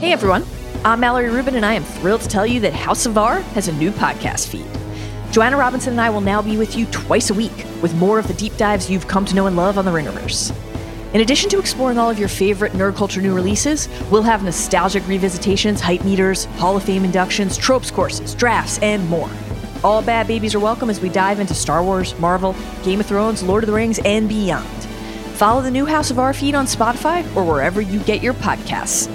Hey everyone, I'm Mallory Rubin, and I am thrilled to tell you that House of R has a new podcast feed. Joanna Robinson and I will now be with you twice a week with more of the deep dives you've come to know and love on the Ringerverse. In addition to exploring all of your favorite nerd culture new releases, we'll have nostalgic revisitations, hype meters, Hall of Fame inductions, tropes courses, drafts, and more. All bad babies are welcome as we dive into Star Wars, Marvel, Game of Thrones, Lord of the Rings, and beyond. Follow the new House of R feed on Spotify or wherever you get your podcasts.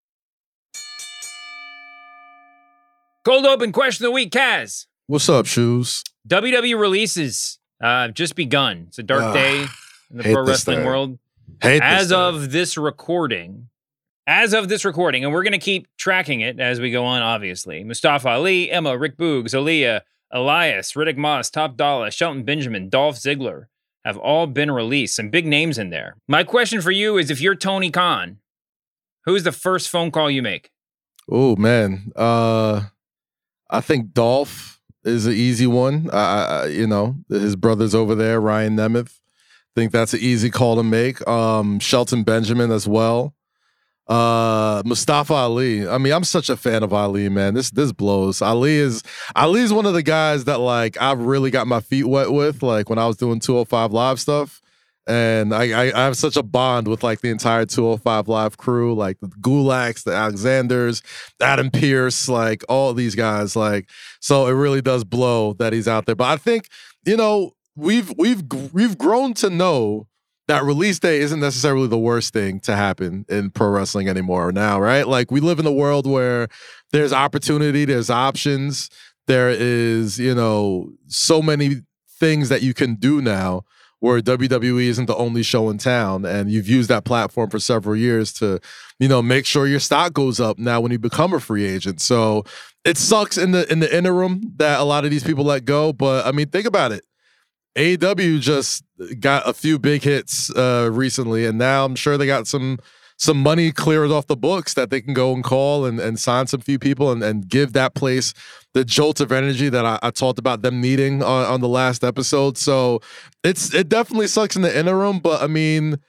Cold open question of the week, Kaz. What's up, shoes? WWE releases uh, just begun. It's a dark Ugh, day in the pro wrestling day. world. Hate As this of this recording, as of this recording, and we're going to keep tracking it as we go on, obviously. Mustafa Ali, Emma, Rick Boogs, Aaliyah, Elias, Riddick Moss, Top Dollar, Shelton Benjamin, Dolph Ziggler have all been released. Some big names in there. My question for you is if you're Tony Khan, who's the first phone call you make? Oh man, uh, I think Dolph is an easy one. I, you know, his brother's over there, Ryan Nemeth. Think that's an easy call to make. Um, Shelton Benjamin as well. Uh, Mustafa Ali. I mean, I'm such a fan of Ali, man. This this blows. Ali is Ali is one of the guys that like I've really got my feet wet with. Like when I was doing 205 live stuff. And I, I, I have such a bond with like the entire 205 Live crew, like the Gulaks, the Alexanders, Adam Pearce, like all these guys. Like, so it really does blow that he's out there. But I think, you know, we've we've we've grown to know that release day isn't necessarily the worst thing to happen in pro wrestling anymore now, right? Like we live in a world where there's opportunity, there's options, there is, you know, so many things that you can do now where WWE isn't the only show in town and you've used that platform for several years to, you know, make sure your stock goes up now when you become a free agent. So it sucks in the in the interim that a lot of these people let go, but I mean, think about it. AEW just got a few big hits uh recently and now I'm sure they got some some money cleared off the books that they can go and call and, and sign some few people and, and give that place the jolt of energy that I, I talked about them needing on, on the last episode. So it's it definitely sucks in the interim, but I mean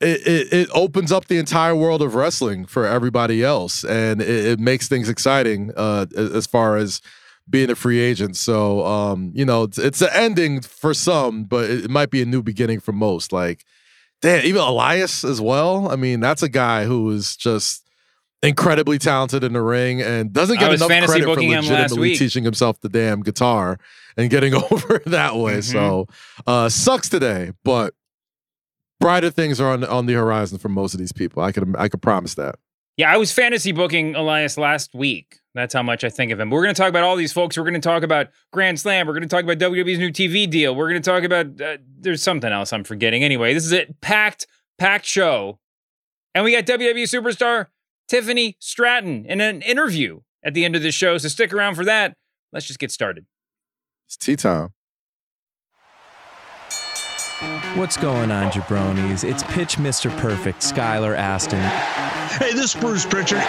it, it, it opens up the entire world of wrestling for everybody else and it, it makes things exciting uh as far as being a free agent. So um, you know, it's, it's an ending for some, but it, it might be a new beginning for most. Like damn, even Elias as well. I mean, that's a guy who is just incredibly talented in the ring and doesn't get enough credit for booking him legitimately teaching himself the damn guitar and getting over that way. Mhm. So uh sucks today, but brighter things are on on the horizon for most of these people. I could I could promise that. Yeah, I was fantasy booking Elias last week. That's how much I think of him. We're going to talk about all these folks. We're going to talk about Grand Slam. We're going to talk about WWE's new TV deal. We're going to talk about uh, there's something else I'm forgetting. Anyway, this is a packed, packed show, and we got WWE superstar Tiffany Stratton in an interview at the end of the show. So stick around for that. Let's just get started. It's tea time. What's going on, jabronis? It's Pitch Mr. Perfect, Skylar Astin. Hey, this is Bruce Pritchard.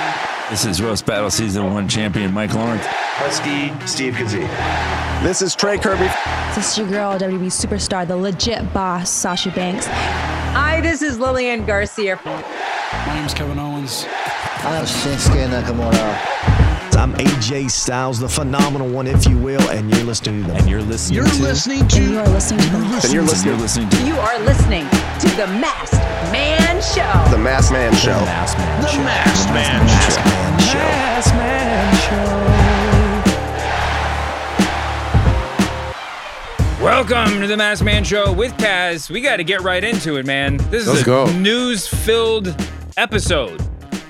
This is Roast Battle Season 1 champion Mike Lawrence. Husky Steve Kazee. This is Trey Kirby. This is your girl, WWE superstar, the legit boss, Sasha Banks. Hi, this is Lillian Garcia. My name's Kevin Owens. I'm Shinsuke Nakamura. I'm AJ Styles, the phenomenal one, if you will, and you're listening to the. And you're listening. You're to, listening to. You're listening to. And you're listening. You're listening to. You are listening to the Masked Man Show. The Masked Man Show. The Masked Man the Show. The Masked Man Show. The Masked Man Show. Welcome to the Masked Man Show with Kaz. We got to get right into it, man. This is Let's a news-filled episode.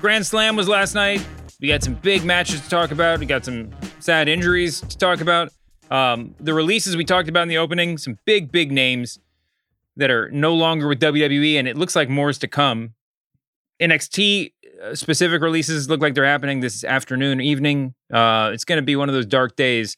Grand Slam was last night. We got some big matches to talk about. We got some sad injuries to talk about. Um, the releases we talked about in the opening, some big, big names that are no longer with WWE, and it looks like more is to come. NXT uh, specific releases look like they're happening this afternoon, evening. Uh, it's going to be one of those dark days.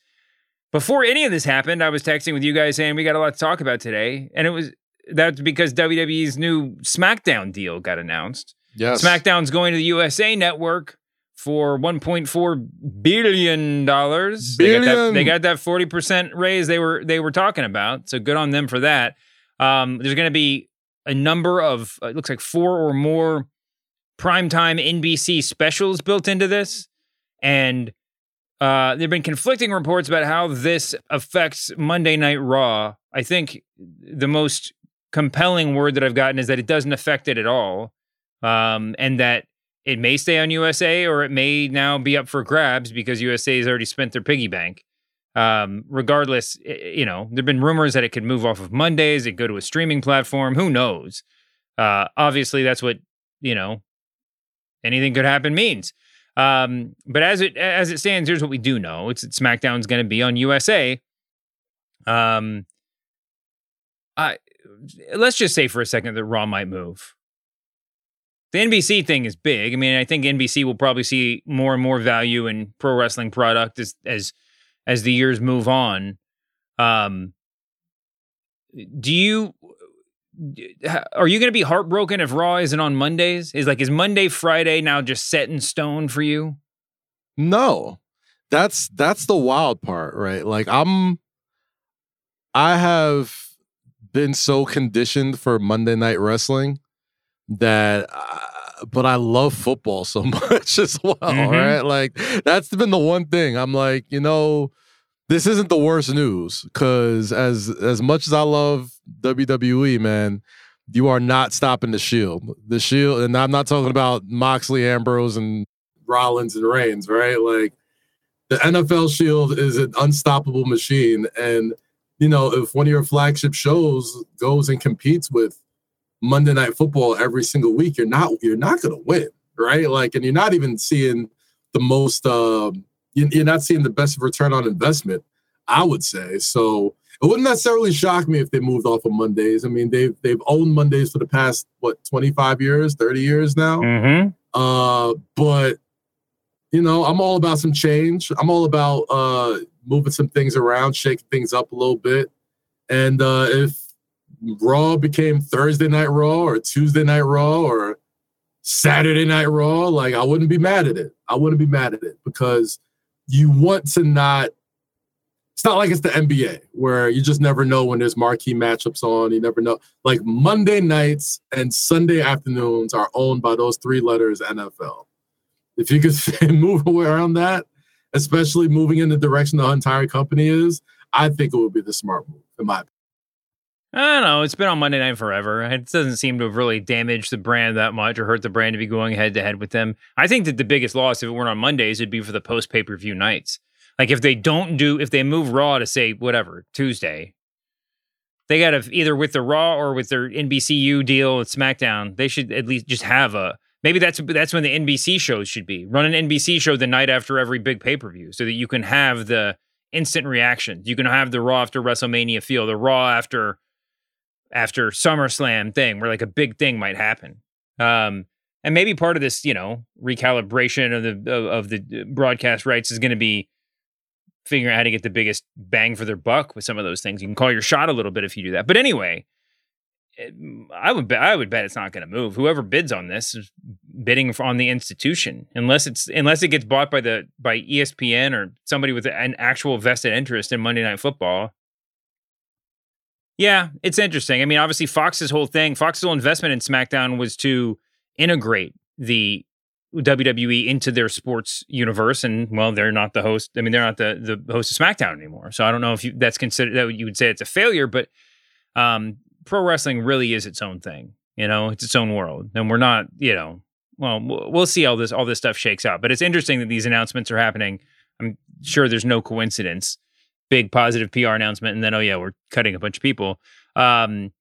Before any of this happened, I was texting with you guys saying we got a lot to talk about today, and it was that's because WWE's new SmackDown deal got announced. Yes. SmackDown's going to the USA Network for 1.4 billion dollars. They got that, Billion. they got that 40% raise they were they were talking about. So good on them for that. Um, there's going to be a number of uh, it looks like four or more primetime NBC specials built into this, and uh, there've been conflicting reports about how this affects Monday Night Raw. I think the most compelling word that I've gotten is that it doesn't affect it at all, um, and that it may stay on USA or it may now be up for grabs because USA has already spent their piggy bank. Um, regardless, you know, there've been rumors that it could move off of Mondays, it go to a streaming platform. Who knows? Uh, obviously, that's what you know. Anything could happen means. Um, but as it as it stands, here's what we do know: it's that SmackDown's going to be on USA. Um, I let's just say for a second that Raw might move. The NBC thing is big. I mean, I think NBC will probably see more and more value in pro wrestling product as as as the years move on. Um, do you are you going to be heartbroken if Raw isn't on Mondays? Is like is Monday Friday now just set in stone for you? No. That's that's the wild part, right? Like I'm I have been so conditioned for Monday night wrestling that uh, but I love football so much as well, Mhm. right? Like that's been the one thing. I'm like, you know, this isn't the worst news cuz as as much as I love WWE, man, you are not stopping the Shield. The Shield and I'm not talking about Moxley, Ambrose and Rollins and Reigns, right? Like the NFL Shield is an unstoppable machine. And, you know, if one of your flagship shows goes and competes with Monday Night Football every single week, you're not you're not gonna win, right? Like, and you're not even seeing the most um you- you're not seeing the best return on investment, I would say. So it wouldn't necessarily shock me if they moved off of Mondays. I mean, they've they've owned Mondays for the past what 25 years, 30 years now. Mm-hmm. Uh, but you know, I'm all about some change. I'm all about uh moving some things around, shaking things up a little bit. And uh if Raw became Thursday night Raw or Tuesday night Raw or Saturday night Raw, like I wouldn't be mad at it. I wouldn't be mad at it because you want to not it's not like it's the NBA where you just never know when there's marquee matchups on. You never know. Like Monday nights and Sunday afternoons are owned by those three letters NFL. If you could move away around that, especially moving in the direction the entire company is, I think it would be the smart move, in my opinion. I don't know. It's been on Monday night forever. It doesn't seem to have really damaged the brand that much or hurt the brand to be going head to head with them. I think that the biggest loss, if it weren't on Mondays, would be for the post pay per view nights. Like if they don't do, if they move Raw to say whatever Tuesday, they got to either with the Raw or with their NBCU deal with SmackDown, they should at least just have a. Maybe that's that's when the NBC shows should be. Run an NBC show the night after every big pay per view, so that you can have the instant reaction. You can have the Raw after WrestleMania feel, the Raw after after SummerSlam thing, where like a big thing might happen. Um, and maybe part of this, you know, recalibration of the of, of the broadcast rights is going to be figuring out how to get the biggest bang for their buck with some of those things. You can call your shot a little bit if you do that. But anyway, it- I would bet I would bet it's not going to move. Whoever bids on this is bidding on the institution, unless it's unless it gets bought by the by ESPN or somebody with an actual vested interest in Monday Night Football. Yeah, it's interesting. I mean, obviously, Fox's whole thing, Fox's whole investment in SmackDown was to integrate the WWE into their sports universe, and well, they're not the host. I mean, they're not the the host of SmackDown anymore. So I don't know if you, that's considered that you would say it's a failure, but um, pro wrestling really is its own thing. You know, it's its own world, and we're not. You know, well, we'll see how this all this stuff shakes out. But it's interesting that these announcements are happening. I'm sure there's no coincidence. Big positive PR announcement, and then oh yeah, we're cutting a bunch of people. Um,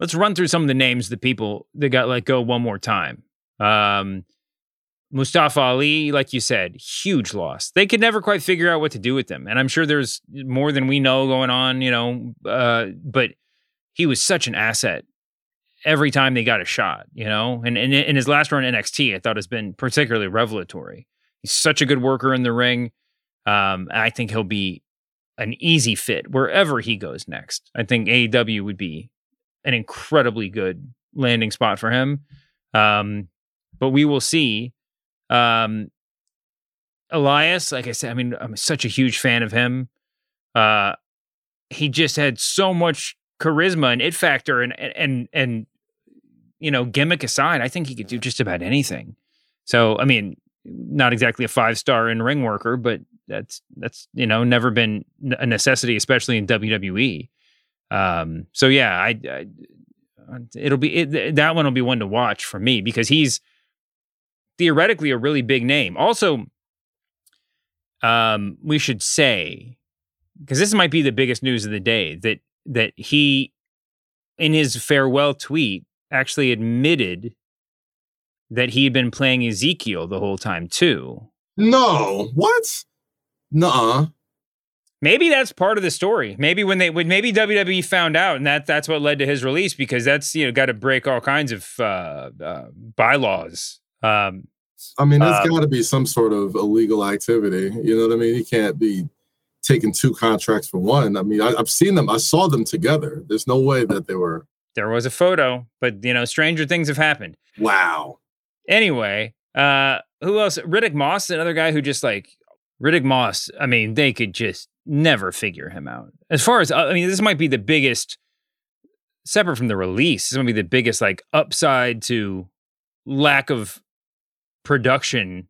let's run through some of the names of the people that got let go one more time. Um, Mustafa Ali, like you said, huge loss. They could never quite figure out what to do with him, and I'm sure there's more than we know going on. You know, uh, but he was such an asset every time they got a shot. You know, and, and in his last run in NXT, I thought has been particularly revelatory. He's such a good worker in the ring. Um, I think he'll be an easy fit wherever he goes next. I think AEW would be an incredibly good landing spot for him. Um, but we will see. Um, Elias, like I said, I mean, I'm such a huge fan of him. Uh, he just had so much charisma and it factor and and and you know gimmick aside, I think he could do just about anything. So I mean, not exactly a five star in ring worker, but that's that's you know never been a necessity, especially in WWE. Um, so yeah, I, I it'll be it, that one will be one to watch for me because he's theoretically a really big name. Also, um, we should say because this might be the biggest news of the day that that he in his farewell tweet actually admitted that he had been playing Ezekiel the whole time too. No, what? Nuh-uh. Maybe that's part of the story. Maybe when they when maybe WWE found out, and that that's what led to his release because that's you know got to break all kinds of uh, uh, bylaws. Um, I mean, there's uh, got to be some sort of illegal activity. You know what I mean? He can't be taking two contracts for one. I mean, I, I've seen them. I saw them together. There's no way that they were. There was a photo, but you know, stranger things have happened. Wow. Anyway, uh, who else? Riddick Moss, another guy who just like Riddick Moss. I mean, they could just never figure him out. As far as I mean, this might be the biggest, separate from the release, this might be the biggest like upside to lack of production,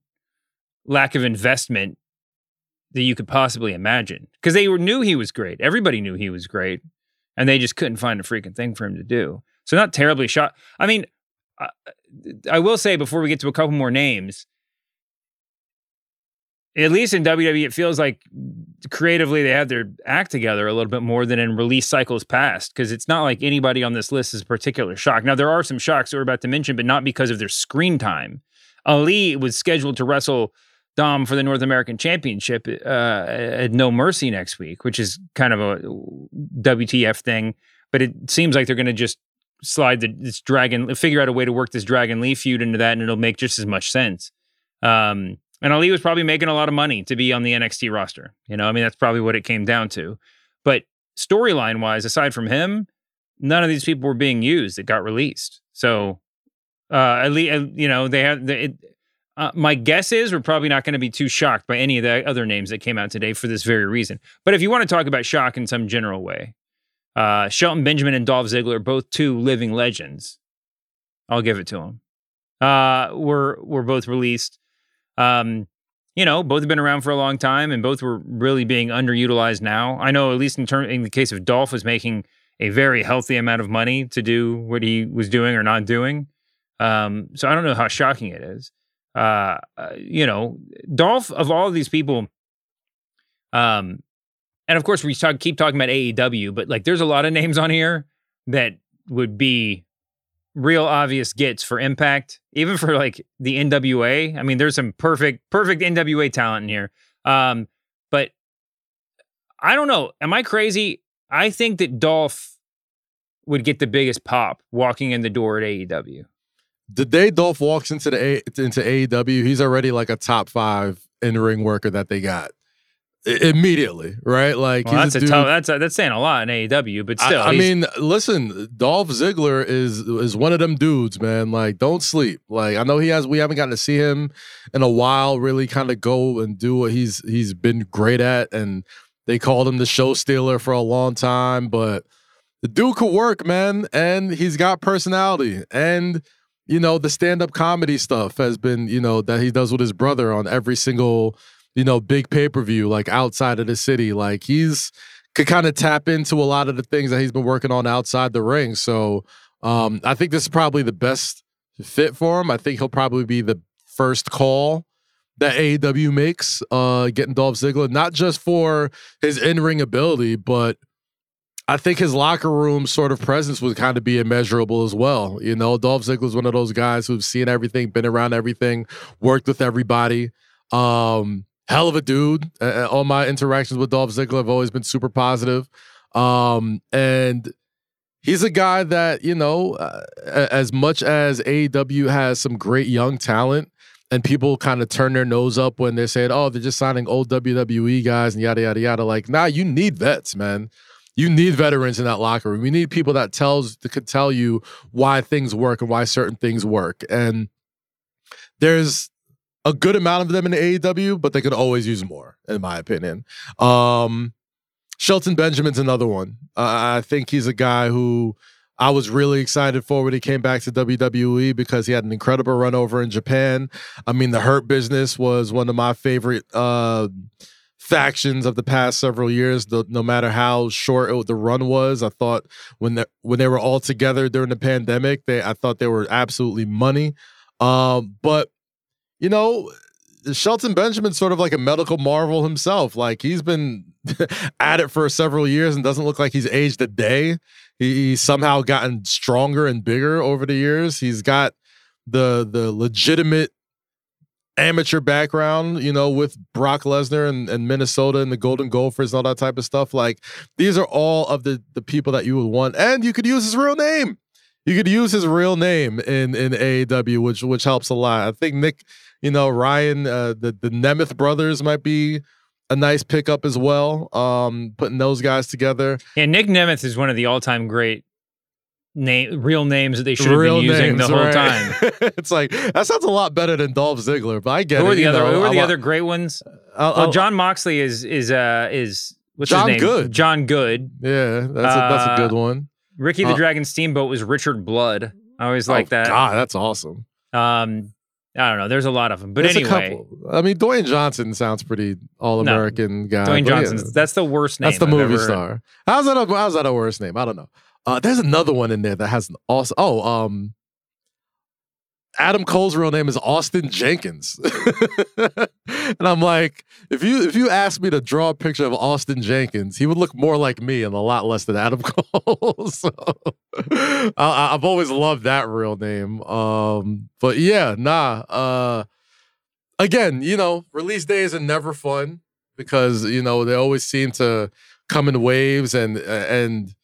lack of investment that you could possibly imagine. Because they were, knew he was great. Everybody knew he was great, and they just couldn't find a freaking thing for him to do. So not terribly shot. I mean, I, will say before we get to a couple more names, at least in WWE, it feels like creatively they have their act together a little bit more than in release cycles past. Because it's not like anybody on this list is a particular shock. Now there are some shocks that we're about to mention, but not because of their screen time. Ali was scheduled to wrestle Dom for the North American Championship uh, at No Mercy next week, which is kind of a WTF thing. But it seems like they're going to just slide the, this Dragon, figure out a way to work this Dragon Lee feud into that, and it'll make just as much sense. Um, and Ali was probably making a lot of money to be on the NXT roster. You know, I mean, that's probably what it came down to. But storyline wise, aside from him, none of these people were being used that got released. So, uh, at least, uh, you know, they have, the, it, uh, my guess is we're probably not going to be too shocked by any of the other names that came out today for this very reason. But if you want to talk about shock in some general way, uh, Shelton Benjamin and Dolph Ziggler, both two living legends. I'll give it to them. Uh, were were both released. Um, you know, both have been around for a long time, and both were really being underutilized now. I know, at least in term in the case of Dolph, was making a very healthy amount of money to do what he was doing or not doing. Um, so I don't know how shocking it is. Uh, uh, you know, Dolph of all these people, um, and of course we talk, keep talking about AEW, but like there's a lot of names on here that would be real obvious gets for impact, even for like the NWA. I mean, there's some perfect, perfect NWA talent in here. Um, but I don't know. Am I crazy? I think that Dolph would get the biggest pop walking in the door at AEW. The day Dolph walks into the A, into AEW, he's already like a top five in ring worker that they got immediately, right? Like well, that's a, a tough, that's a, that's saying a lot in AEW, but still, I, I mean, listen, Dolph Ziggler is is one of them dudes, man. Like, don't sleep. Like, I know he has. We haven't gotten to see him in a while. Really, kind of go and do what he's he's been great at, and they called him the show stealer for a long time, but the dude could work, man, and he's got personality and. You know, the stand up comedy stuff has been, you know, that he does with his brother on every single you know, big pay per view like outside of the city. Like he's could kind of tap into a lot of the things that he's been working on outside the ring. So um, I think this is probably the best fit for him. I think he'll probably be the first call that AEW makes, uh, getting Dolph Ziggler, not just for his in ring ability, but I think his locker room sort of presence would kind of be immeasurable as well. You know, Dolph Ziggler's one of those guys who've seen everything, been around everything, worked with everybody. Um, hell of a dude. Uh, all my interactions with Dolph Ziggler have always been super positive. Um, and he's a guy that, you know, uh, as much as AEW has some great young talent, and people kind of turn their nose up when they're saying, oh, they're just signing old WWE guys and yada, yada, yada. Like, nah, you need vets, man you need veterans in that locker room. You need people that tells that could tell you why things work and why certain things work. And there's a good amount of them in the AEW, but they could always use more, in my opinion. Um, Shelton Benjamin's another one. Uh, I think he's a guy who I was really excited for when he came back to WWE because he had an incredible run over in Japan. I mean, the Hurt Business was one of my favorite. Uh, factions of the past several years. The, no matter how short it, the run was, I thought when they when they were all together during the pandemic, they I thought they were absolutely money. Um, but you know, Shelton Benjamin's sort of like a medical marvel himself. Like he's been at it for several years and doesn't look like he's aged a day. He, he's somehow gotten stronger and bigger over the years. He's got the the legitimate amateur background, you know, with Brock Lesnar and, and Minnesota and the Golden Gophers and all that type of stuff. Like these are all of the the people that you would want, and you could use his real name. You could use his real name in in AEW, which which helps a lot. I think Nick, you know, Ryan, uh, the the Nemeth brothers might be a nice pickup as well. Um, putting those guys together. Yeah, Nick Nemeth is one of the all time great name real names that they should have been using names, the whole right. time. it's like that sounds a lot better than Dolph Ziggler, but I get who it. Are the other, know, who are the other great ones? I'll, well, Jon Moxley is is uh is what's John his name? Good. John Good. Yeah, that's a, that's a good uh, one. Ricky the uh, Dragon Steamboat was Richard Blood. I always like oh, that. God, that's awesome. Um, I don't know. There's a lot of them, but There's anyway. I mean, Dwayne Johnson sounds pretty all American no, guy. Dwayne Johnson. Yeah. That's the worst name. That's the I've movie ever... star. How's that? A, how's that a worst name? I don't know. Uh, there's another one in there that has an awesome. Oh, um, Adam Cole's real name is Austin Jenkins, and I'm like, if you if you asked me to draw a picture of Austin Jenkins, he would look more like me and a lot less than Adam Cole. so I, have always loved that real name. Um, but yeah, nah. Uh, again, you know, release days are never fun because you know they always seem to come in waves and and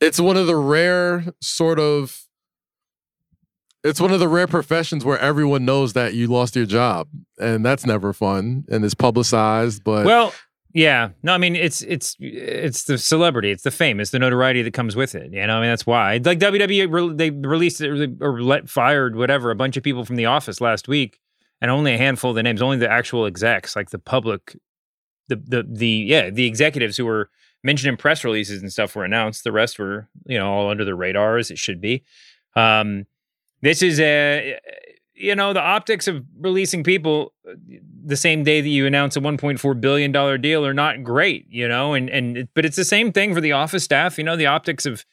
it's one of the rare sort of it's one of the rare professions where everyone knows that you lost your job and that's never fun and it's publicized but well yeah no i mean it's it's it's the celebrity it's the fame it's the notoriety that comes with it you know i mean that's why like wwe they released or let fired whatever a bunch of people from the office last week and only a handful of the names only the actual execs like the public the the the yeah the executives who were mentioned in press releases and stuff were announced. The rest were, you know, all under the radar as it should be. Um, this is a, you know, the optics of releasing people uh, the same day that you announce a 1.4 billion dollar deal are not great, you know, and and but it's the same thing for the office staff. You know, the optics of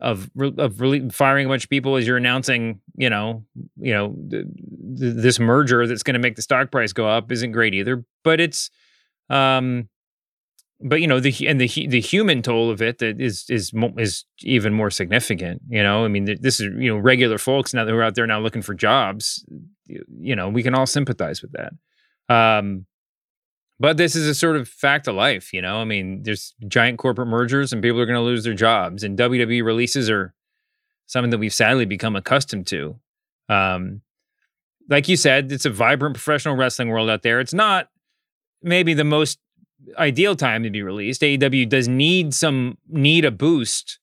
of of really firing a bunch of people as you're announcing, you know, you know, th- th- this merger that's going to make the stock price go up isn't great either. But it's, um, but you know the and the the human toll of it that is is is even more significant. You know, I mean, this is you know regular folks now that are out there now looking for jobs. You know, we can all sympathize with that. Um, but this is a sort of fact of life. You know, I mean, there's giant corporate mergers and people are going to lose their jobs, and WWE releases are something that we've sadly become accustomed to. Um, like you said, it's a vibrant professional wrestling world out there. It's not maybe the most ideal time to be released. AEW does need some need a boost,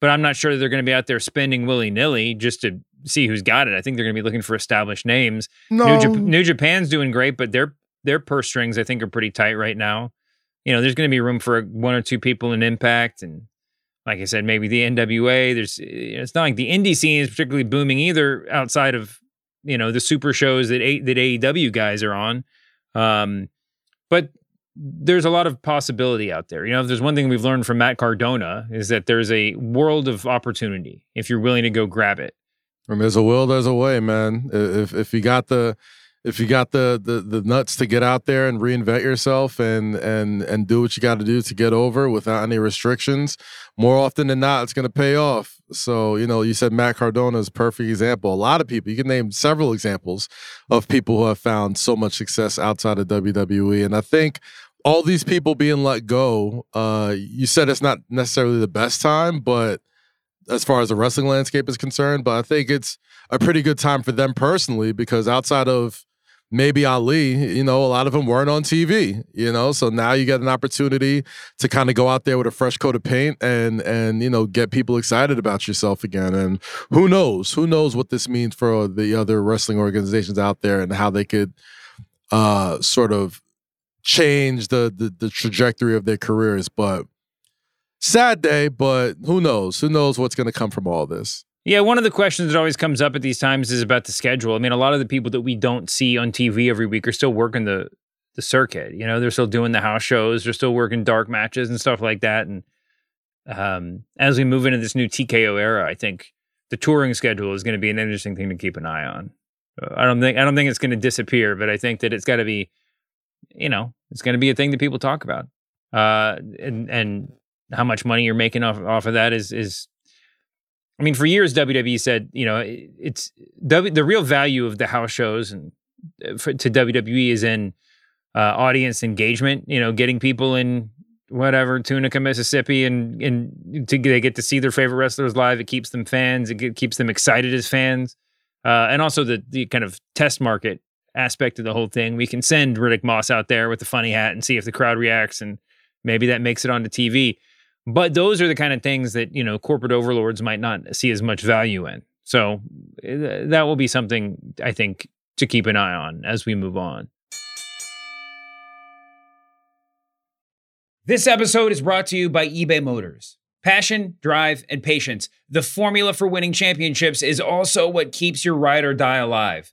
but I'm not sure they're going to be out there spending willy nilly just to see who's got it. I think they're going to be looking for established names. No. New, Jap- New Japan's doing great, but their their purse strings I think are pretty tight right now. You know, there's going to be room for one or two people in Impact, and like I said, maybe the NWA. There's it's not like the indie scene is particularly booming either outside of you know the super shows that a- that AEW guys are on. Um, but there's a lot of possibility out there. You know, if there's one thing we've learned from Matt Cardona is that there's a world of opportunity if you're willing to go grab it. When there's a will, there's a way, man. If if you got the if you got the, the the nuts to get out there and reinvent yourself and and and do what you got to do to get over without any restrictions, more often than not, it's going to pay off. So you know, you said Matt Cardona is a perfect example. A lot of people, you can name several examples of people who have found so much success outside of WWE, and I think all these people being let go. Uh, you said it's not necessarily the best time, but as far as the wrestling landscape is concerned, but I think it's a pretty good time for them personally because outside of maybe Ali, you know, a lot of them weren't on TV, you know. So now you get an opportunity to kind of go out there with a fresh coat of paint and and you know get people excited about yourself again. And who knows? Who knows what this means for the other wrestling organizations out there and how they could uh sort of change the the, the trajectory of their careers. But sad day, but who knows? Who knows what's going to come from all this? Yeah, one of the questions that always comes up at these times is about the schedule. I mean, a lot of the people that we don't see on TV every week are still working the the circuit. You know, they're still doing the house shows, they're still working dark matches and stuff like that. And um, as we move into this new TKO era, I think the touring schedule is going to be an interesting thing to keep an eye on. I don't think I don't think it's going to disappear, but I think that it's got to be, you know, it's going to be a thing that people talk about. Uh, and and how much money you're making off off of that is is I mean, for years WWE said, you know, it's w, the real value of the house shows and uh, for, to WWE is in uh, audience engagement. You know, getting people in whatever Tunica, Mississippi, and and to, they get to see their favorite wrestlers live. It keeps them fans. It keeps them excited as fans, uh, and also the the kind of test market aspect of the whole thing. We can send Riddick Moss out there with the funny hat and see if the crowd reacts, and maybe that makes it onto TV. But those are the kind of things that, you know, corporate overlords might not see as much value in. So eh, that will be something I think to keep an eye on as we move on. This episode is brought to you by eBay Motors. Passion, drive, and patience. The formula for winning championships is also what keeps your ride or die alive.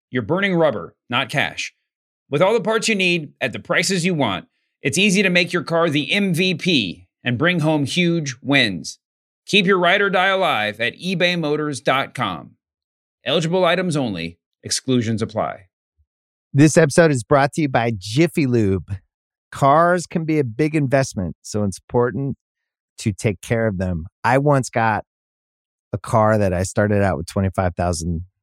you're burning rubber, not cash. With all the parts you need at the prices you want, it's easy to make your car the MVP and bring home huge wins. Keep your ride or die alive at ebaymotors.com. Eligible items only, exclusions apply. This episode is brought to you by Jiffy Lube. Cars can be a big investment, so it's important to take care of them. I once got a car that I started out with 25,000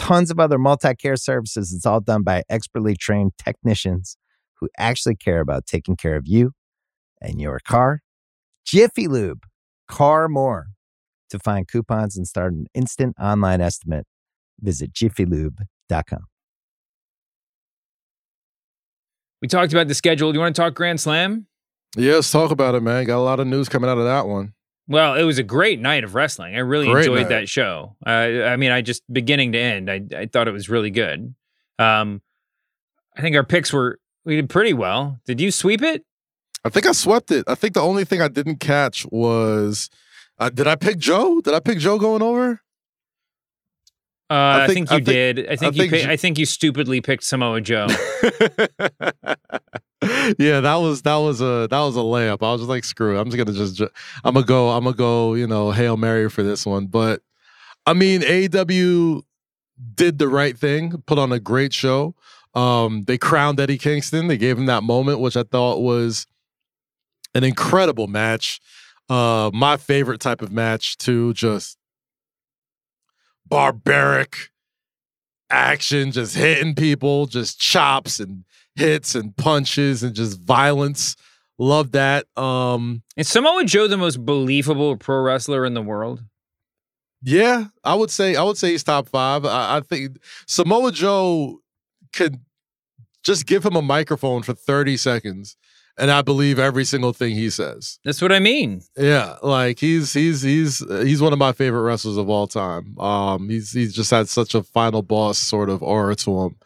tons of other multi care services. It's all done by expertly trained technicians who actually care about taking care of you and your car Jiffy Lube, car more. To find coupons and start an instant online estimate, visit jiffylube.com. We talked about the schedule. Do you want to talk Grand Slam? Yeah, let's talk about it, man. Got a lot of news coming out of that one. Well, it was a great night of wrestling. I really great enjoyed night. that show. Uh, I mean, I just beginning to end, I, I thought it was really good. Um, I think our picks were we did pretty well. Did you sweep it? I think I swept it. I think the only thing I didn't catch was uh, did I pick Joe? Did I pick Joe going over? Uh, I, think, I, think, you I did. Think, I think you. Think, I think you stupidly picked Samoa Joe. yeah, that was that was a that was a layup. I was like, screw it. I'm just gonna just I'm gonna go. I'm gonna go. You know, hail mary for this one. But I mean, AEW did the right thing. Put on a great show. Um, they crowned Eddie Kingston. They gave him that moment, which I thought was an incredible match. Uh, my favorite type of match too, just barbaric action, just hitting people, just chops and hits and punches and just violence Love that. Um, Is Samoa Joe the most believable pro wrestler in the world? Yeah, I would say I would say he's top five. I, I think Samoa Joe could just give him a microphone for 30 seconds and I believe every single thing he says. That's what I mean. Yeah, like he's he's he's he's one of my favorite wrestlers of all time. Um he's he's just had such a final boss sort of aura to him.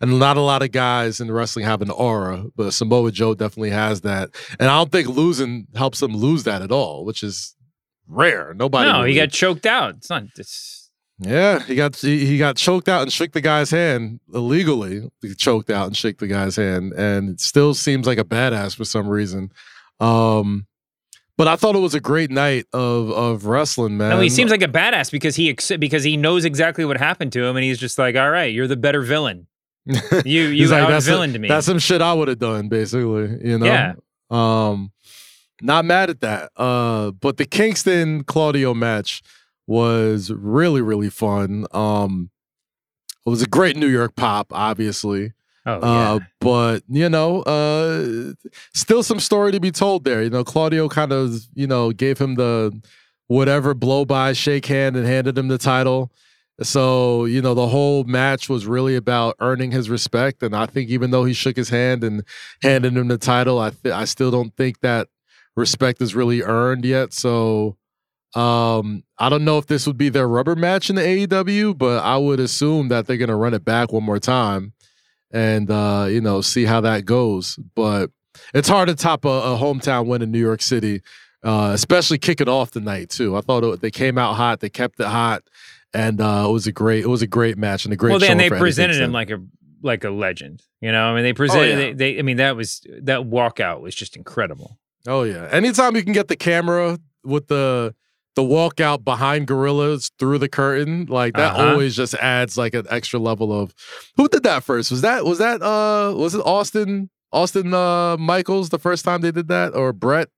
And not a lot of guys in wrestling have an aura, but Samoa Joe definitely has that. And I don't think losing helps him lose that at all, which is rare. Nobody. No, really. he got choked out. It's not. It's yeah, he got he, he got choked out and shook the guy's hand illegally. He choked out and shook the guy's hand, and it still seems like a badass for some reason. Um, but I thought it was a great night of of wrestling, man. no. He seems like a badass because he because he knows exactly what happened to him, and he's just like, all right, you're the better villain. You you like, that's, villained me. that's some shit I would have done, basically. You know. Yeah. Um, not mad at that. Uh, but the Kingston Claudio match was really really fun. Um, it was a great New York pop, obviously. Oh Uh, but you know, uh, still some story to be told there. You know, Claudio kind of, you know, gave him the whatever blow by, shake hand, and handed him the title. So you know, the whole match was really about earning his respect. And I think even though he shook his hand and handed him the title, I th- I still don't think that respect is really earned yet. So. Um, I don't know if this would be their rubber match in the AEW, but I would assume that they're gonna run it back one more time and uh, you know see how that goes. But it's hard to top a, a hometown win in New York City, uh, especially kicking off the night too. I thought it, they came out hot, they kept it hot, and uh, it was a great it was a great match and a great. well, then they for presented him like a like a legend. You know, I mean, they presented. yeah. they, they, I mean, that was that walkout was just incredible. Oh yeah. Anytime you can get the camera with the the walkout behind gorillas through the curtain, like that Uh-huh. always just adds like an extra level of who did that first? Was that was that uh was it Austin Austin uh Michaels the first time they did that or Brett?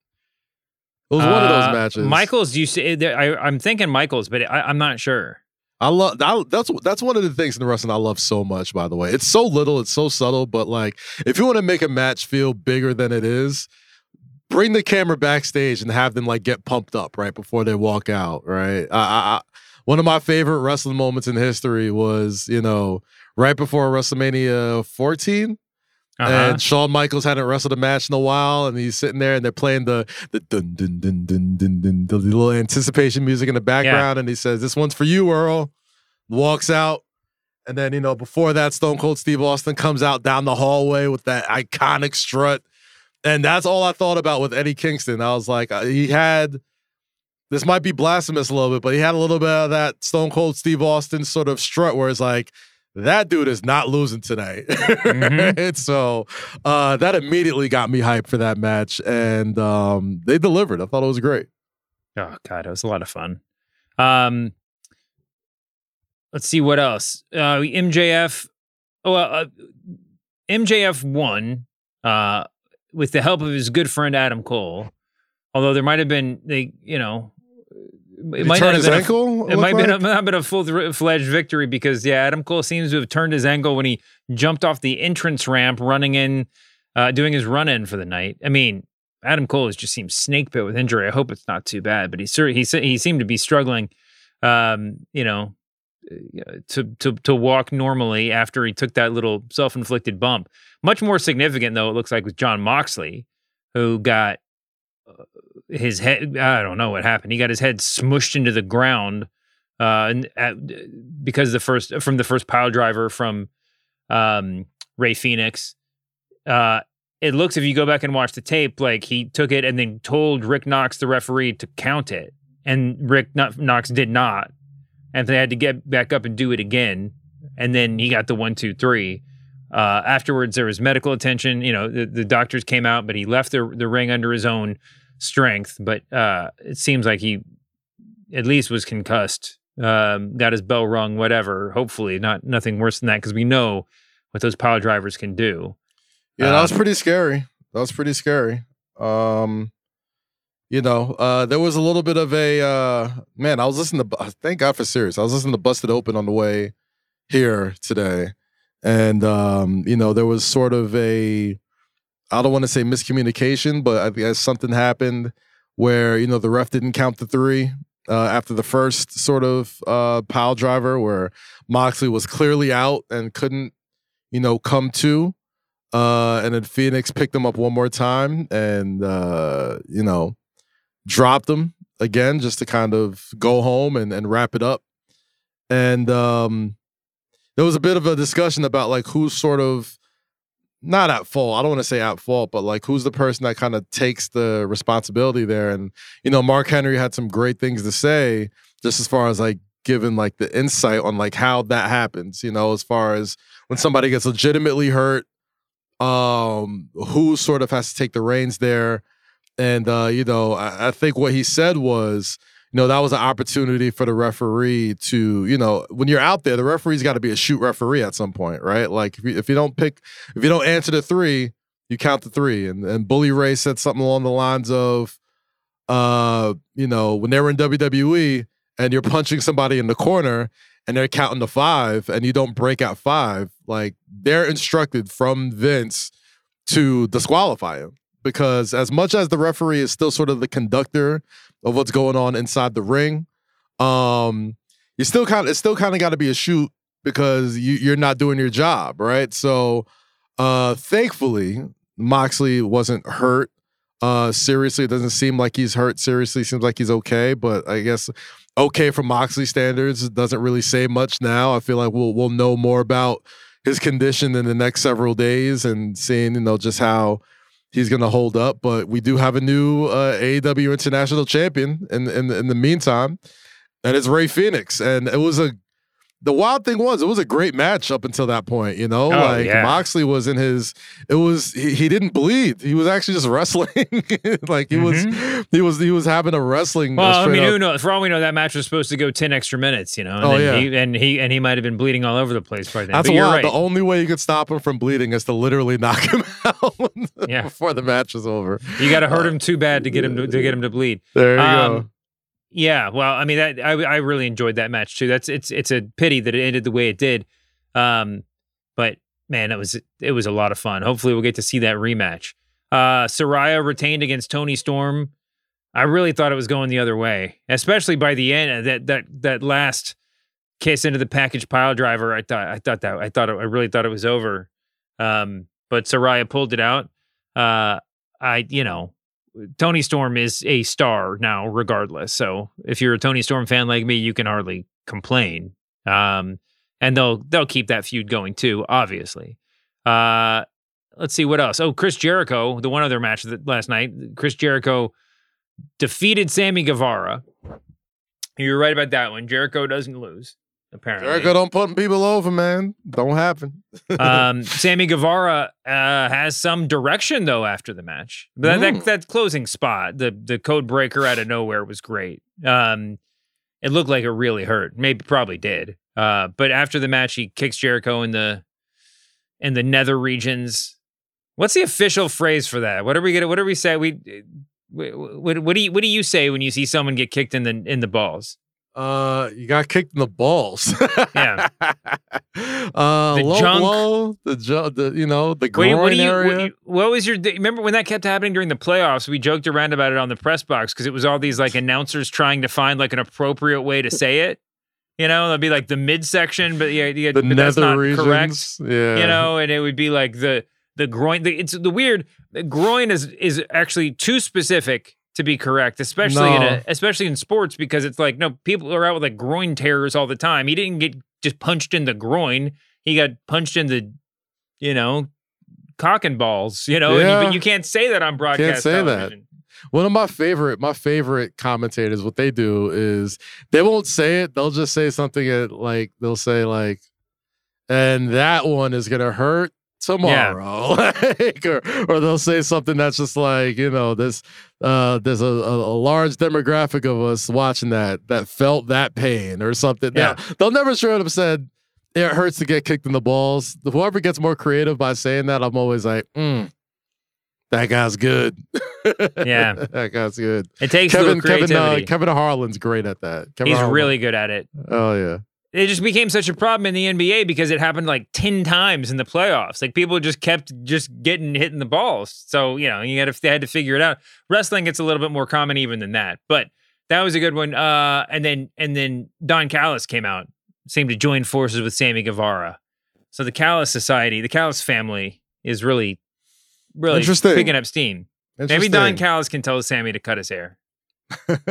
It was one of Uh, those matches. Michaels, you say? I, I'm thinking Michaels, but I, I'm not sure. I love that. That's that's one of the things in the wrestling I love so much. By the way, it's so little, it's so subtle, but like if you want to make a match feel bigger than it is, bring the camera backstage and have them like get pumped up right before they walk out. Right. I, I, I, one of my favorite wrestling moments in history was you know right before WrestleMania 14. Uh-huh. And Shawn Michaels hadn't wrestled a match in a while, and he's sitting there, and they're playing the the dun dun dun dun dun dun, the little anticipation music in the background, and he says, "This one's for you, Earl." Walks out, and then you know before that, Stone Cold Steve Austin comes out down the hallway with that iconic strut, and that's all I thought about with Eddie Kingston. I was like, uh, he had. This might be blasphemous a little bit, but he had a little bit of that Stone Cold Steve Austin sort of strut where it's like, that dude is not losing tonight. and so uh, that immediately got me hyped for that match. And um, they delivered. I thought it was great. Oh God, it was a lot of fun. Um, let's see what else. Uh, MJF. Oh, well, uh, MJF won uh, with the help of his good friend Adam Cole. Although there might have been they, you know, it he might not have his been a- it might have been, not been a full fledged victory because yeah, Adam Cole seems to have turned his ankle when he jumped off the entrance ramp, running in, uh, doing his run in for the night. I mean, Adam Cole has just seemed snake bit with injury. I hope it's not too bad, but he he he seemed to be struggling, um, you know, uh, to to to walk normally after he took that little self inflicted bump. Much more significant though, it looks like with Jon Moxley, who got uh, his head. I don't know what happened. He got his head smushed into the ground, uh, and at, because the first from the first pile driver from um, Rey Fénix. Uh, it looks if you go back and watch the tape, like he took it and then told Rick Knox, the referee, to count it, and Rick Kno- Knox did not, and they had to get back up and do it again, and then he got the one, two, three. Uh, afterwards, there was medical attention. You know, the, the doctors came out, but he left the the ring under his own strength. But uh, it seems like he at least was concussed, um, got his bell rung, whatever. Hopefully, not nothing worse than that, because we know what those power drivers can do. Yeah, that was Um, pretty scary. That was pretty scary. Um, you know, uh, there was a little bit of a uh, man. I was listening to. Thank God for Sirius. I was listening to Busted Open on the way here today, and um, you know, there was sort of a I don't want to say miscommunication, but I guess something happened where you know the ref didn't count the three uh, after the first sort of uh, pile driver where Moxley was clearly out and couldn't you know come to, uh, and then Fénix picked him up one more time and uh, you know dropped him again just to kind of go home and, and wrap it up, and um, there was a bit of a discussion about like who's sort of not at fault. I don't want to say at fault, but like who's the person that kind of takes the responsibility there? And you know, Mark Henry had some great things to say, just as far as like giving like the insight on like how that happens. You know, as far as when somebody gets legitimately hurt, um, who sort of has to take the reins there. And uh, you know, I, I think what he said was you know, that was an opportunity for the referee to, you know, when you're out there, the referee's got to be a shoot referee at some point, right? Like if you, if you don't pick, if you don't answer the three, you count the three. And and Bully Ray said something along the lines of, uh, you know, when they were in WWE and you're punching somebody in the corner and they're counting the five and you don't break out five, like they're instructed from Vince to disqualify him because as much as the referee is still sort of the conductor of what's going on inside the ring. Um, you still kind of it's still kind of got to be a shoot because you, you're not doing your job, right? So, uh, thankfully, Moxley wasn't hurt. Uh, seriously, it doesn't seem like he's hurt. Seriously, seems like he's okay. But I guess okay from Moxley standards doesn't really say much now. I feel like we'll we'll know more about his condition in the next several days and seeing you know just how he's going to hold up. But we do have a new uh, AEW International Champion in, in in the meantime, and it's Rey Fénix. And it was a the wild thing was it was a great match up until that point. You know, Oh, like yeah. Moxley was in his. It was he, he didn't bleed. He was actually just wrestling. like he was he was he was having a wrestling. uh, Mm-hmm. Well, I mean, up- who knows? For all we know, that match was supposed to go ten extra minutes. You know, and Oh, then yeah. he, and he and he might have been bleeding all over the place by then. That's but right. The only way you could stop him from bleeding is to literally knock him out Yeah. before the match is over. you got to hurt him too bad to get him to, to get him to bleed. There you Um, go. Yeah, well, I mean that I I really enjoyed that match too. That's it's it's a pity that it ended the way it did. Um, but man, it was it was a lot of fun. Hopefully, we'll get to see that rematch. Uh, Saraya retained against Toni Storm. I really thought it was going the other way, especially by the end. That that that last kiss into the package pile driver. I thought I thought that I thought it, I really thought it was over. Um, but Saraya pulled it out. Uh, I you know Toni Storm is a star now, regardless. So if you're a Toni Storm fan like me, you can hardly complain. Um, and they'll they'll keep that feud going too, obviously. Uh, let's see what else. Oh, Chris Jericho, the one other match that last night, Chris Jericho defeated Sammy Guevara. You're right about that one. Jericho doesn't lose, apparently. Jericho don't put people over, man. Don't happen. um, Sammy Guevara uh, has some direction though after the match. That, Mm. that that closing spot, the the code breaker out of nowhere was great. Um, it looked like it really hurt. Maybe probably did. Uh, but after the match, he kicks Jericho in the in the nether regions. What's the official phrase for that? What are we gonna? What do we say? We what, what do you what do you say when you see someone get kicked in the in the balls? Uh, you got kicked in the balls. Yeah. uh, The low junk. blow, the ju- the you know the groin you- what you, area. what, you- what was your? Remember when that kept happening during the playoffs? We joked around about it on the press box because it was all these like announcers trying to find like an appropriate way to say it. You know, it'd be like the midsection, but yeah, yeah the but that's nether not regions. correct. Yeah, You know, and it would be like the the groin. The, it's the weird. The groin is is actually too specific to be correct, especially in a, especially in sports because it's like no people are out with like groin tears all the time. He didn't get just punched in the groin. He got punched in the, you know, cock and balls. You know, and you, but you can't say that on broadcast. Can't say that. One of my favorite, my favorite commentators, what they do is they won't say it. They'll just say something at like they'll say like, and that one is gonna hurt tomorrow, like, or, or they'll say something that's just like you know this. Uh, there's a, a, a large demographic of us watching that that felt that pain or something. Yeah. Now, they'll never straight up said it hurts to get kicked in the balls. Whoever gets more creative by saying that, I'm always like, mm, that guy's good. Yeah. that guy's good. It takes Kevin Kevin uh. Kevin Harlan's great at that. Kevin He's Harlan. really good at it. Oh yeah. It just became such a problem in the NBA because it happened like 10 times in the playoffs. Like people just kept just getting hit in the balls. So, you know, you had to, they had to figure it out. Wrestling gets a little bit more common even than that. But that was a good one. Uh, and then and then Don Callis came out, seemed to join forces with Sammy Guevara. So the Callis Society, the Callis family is really, really picking up steam. Maybe Don Callis can tell Sammy to cut his hair. well,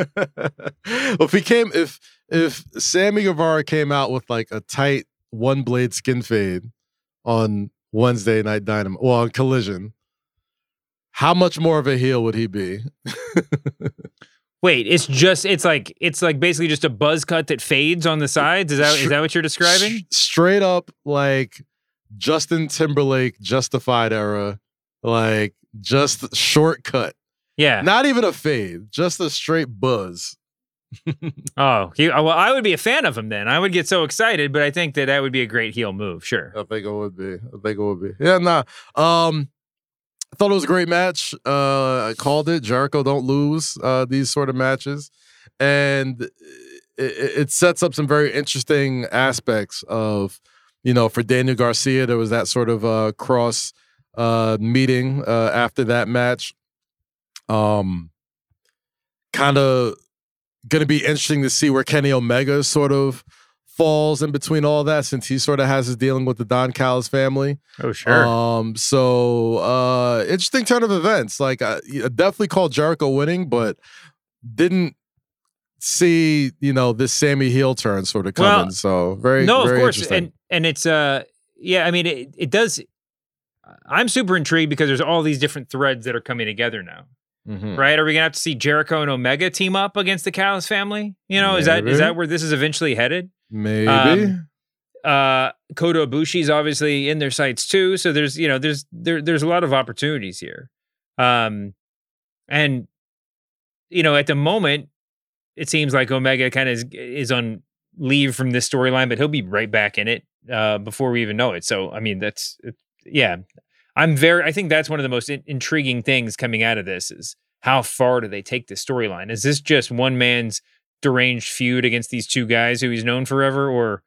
if he came, if if Sammy Guevara came out with like a tight one blade skin fade on Wednesday Night Dynamite, well, on Collision, how much more of a heel would he be? Wait, it's just it's like it's like basically just a buzz cut that fades on the sides. Is that is that what you're describing? Straight up, like Justin Timberlake Justified era, like just shortcut. Yeah. Not even a fade, just a straight buzz. Oh, he, well, I would be a fan of him then. I would get so excited, but I think that that would be a great heel move. Sure. I think it would be. I think it would be. Yeah, nah. Um, I thought it was a great match. Uh, I called it. Jericho don't lose uh, these sort of matches, and it, it sets up some very interesting aspects of, you know, for Daniel Garcia, there was that sort of uh, cross uh, meeting uh, after that match. Um, kind of going to be interesting to see where Kenny Omega sort of falls in between all that since he sort of has his dealing with the Don Callis family. Oh, sure. Um, so uh interesting turn of events. Like I, I definitely called Jericho winning, but didn't see, you know, this Sammy heel turn sort of coming. Well, so very no, very of course, and and it's uh yeah, I mean it it does. I'm super intrigued because there's all these different threads that are coming together now. Mhm. Right? Are we gonna have to see Jericho and Omega team up against the Callis family? You know, is that is that where this is eventually headed? Maybe. Um, uh Kota Ibushi's obviously in their sights too. So there's you know there's there there's a lot of opportunities here. Um and you know at the moment it seems like Omega kind of is, is on leave from this storyline, but he'll be right back in it uh before we even know it. So I mean that's it, yeah. I'm very I think that's one of the most in- intriguing things coming out of this is how far do they take this storyline? Is this just one man's deranged feud against these two guys who he's known forever or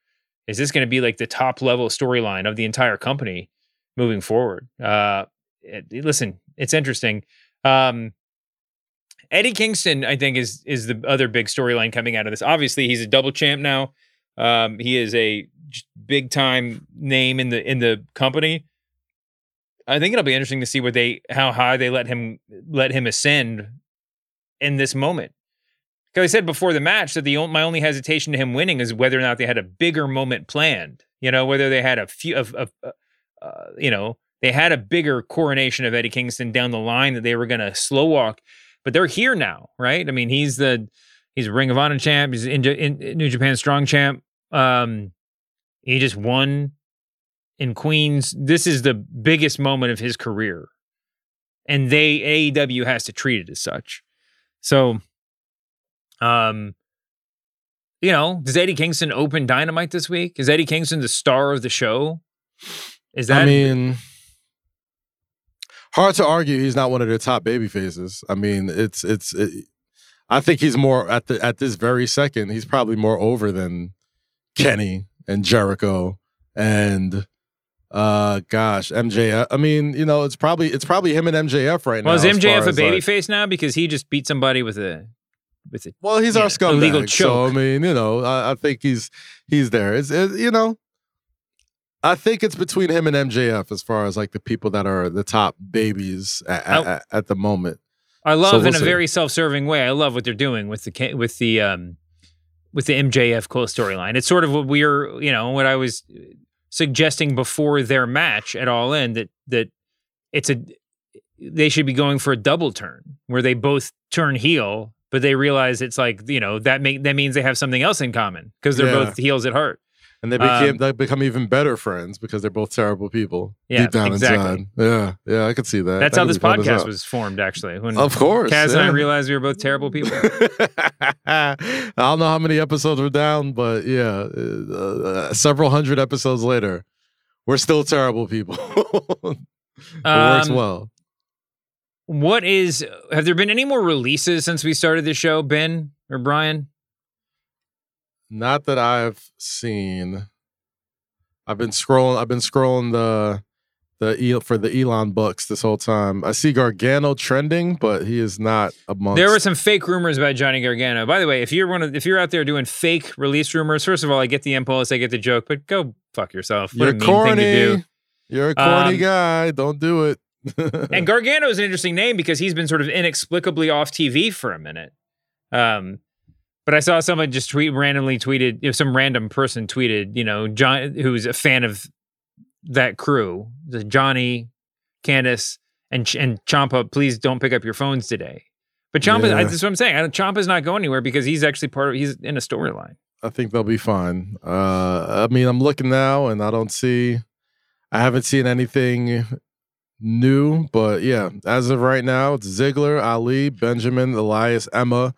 is this going to be like the top level storyline of the entire company moving forward? Uh, it- listen, it's interesting. Um, Eddie Kingston, I think, is is the other big storyline coming out of this. Obviously, he's a double champ now. Um, he is a big time name in the in the company. I think it'll be interesting to see what they how high they let him let him ascend in this moment. Because I said before the match that the my only hesitation to him winning is whether or not they had a bigger moment planned. You know, whether they had a few of, of uh, uh, you know, they had a bigger coronation of Eddie Kingston down the line that they were going to slow walk, but they're here now, right? I mean, he's the he's a Ring of Honor champ, he's in, in, in New Japan Strong champ. Um, he just won in Queens. This is the biggest moment of his career, and they AEW has to treat it as such. So, um, you know, does Eddie Kingston open Dynamite this week? Is Eddie Kingston the star of the show? Is that I mean, hard to argue he's not one of their top baby faces. I mean, it's it's. It, I think he's more at the at this very second. He's probably more over than Kenny and Jericho and uh gosh MJF. I mean, you know, it's probably it's probably him and MJF right well, now. is MJF a as, like- babyface now because he just beat somebody with a with a well, he's our scumbag. illegal So choke. I mean, you know, I, I think he's he's there. It's it, you know, I think it's between him and MJF as far as like the people that are the top babies at, at, at- at the moment. I love So we'll in a see. very self-serving way. I love what they're doing with the with the um with the MJF Cole storyline. It's sort of what we're you know what I was suggesting before their match at All In that that it's a they should be going for a double turn where they both turn heel, but they realize it's like you know that make that means they have something else in common because they're Yeah. both heels at heart. And they became Um, they become even better friends because they're both terrible people. Yeah, deep down exactly. inside. Yeah, yeah, I could see that. That's That how this be fun as podcast was formed, actually. When Of course, Kaz and I realized we were both terrible people. I don't know how many episodes we're down, but yeah, uh, uh, several hundred episodes later, we're still terrible people. it works Um, well. What is? Have there been any more releases since we started the show, Ben or Brian? Not that I've seen. I've been scrolling. I've been scrolling the the for the Elon books this whole time. I see Gargano trending, but he is not among. There were some fake rumors about Johnny Gargano. By the way, if you're one of if you're out there doing fake release rumors, first of all, I get the impulse, I get the joke, but go fuck yourself. What You're a mean corny. thing to do. You're a corny Um, guy. Don't do it. and Gargano is an interesting name because he's been sort of inexplicably off TV for a minute. Um, but I saw someone just tweet randomly tweeted, you know, some random person tweeted, you know, John, who's a fan of that crew, the Johnny, Candice, and Ch- and Ciampa. Please don't pick up your phones today. But Ciampa, Yeah. that's what I'm saying. Ciampa's not going anywhere because he's actually part of. He's in a storyline. I think they'll be fine. Uh, I mean, I'm looking now, and I don't see. I haven't seen anything new, but yeah, as of right now, it's Ziggler, Ali, Benjamin, Elias, Emma,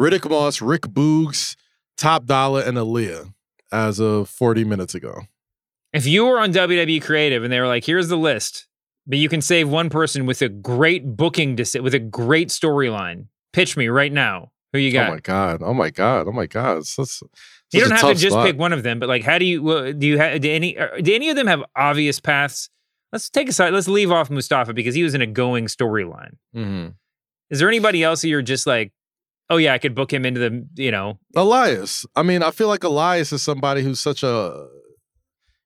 Riddick Moss, Rick Boogs, Top Dollar, and Aaliyah as of 40 minutes ago. If you were on WWE Creative and they were like, "Here's the list," but you can save one person with a great booking with a great storyline. Pitch me right now. Who you got? Oh my god! Oh my god! Oh my god! It's such- you don't have to just spot. pick one of them, but like, how do you? Do you have? Do any? uh, Do any of them have obvious paths? Let's take aside. Let's leave off Mustafa because he was in a going storyline. Mhm. Is there anybody else that you're just like, oh yeah, I could book him into the, you know, Elias. I mean, I feel like Elias is somebody who's such a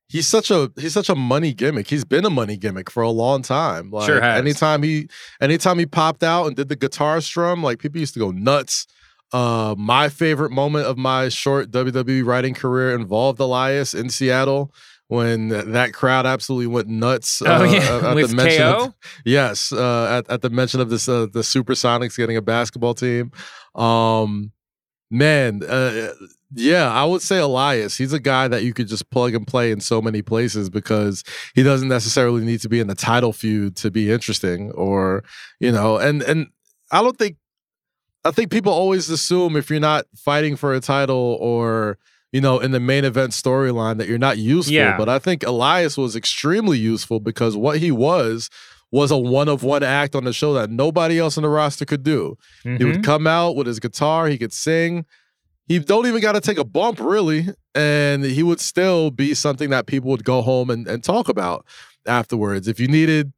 he's such a he's such a money gimmick. He's been a money gimmick for a long time. Like Sure has. anytime he anytime he popped out and did the guitar strum, like people used to go nuts. Uh my favorite moment of my short WWE writing career involved Elias in Seattle when that crowd absolutely went nuts. Oh, uh, yeah, at with the mention KO? of yes, uh, at, at the mention of this uh, the Supersonics getting a basketball team. Um, man, uh, yeah, I would say Elias. He's a guy that you could just plug and play in so many places because he doesn't necessarily need to be in the title feud to be interesting, or you know, and and I don't think I think people always assume if you're not fighting for a title or you know in the main event storyline that you're not useful. Yeah. But I think Elias was extremely useful because what he was was a one of one act on the show that nobody else in the roster could do. He Mhm. would come out with his guitar, he could sing. He don't even got to take a bump really, and he would still be something that people would go home and, and talk about afterwards. If you needed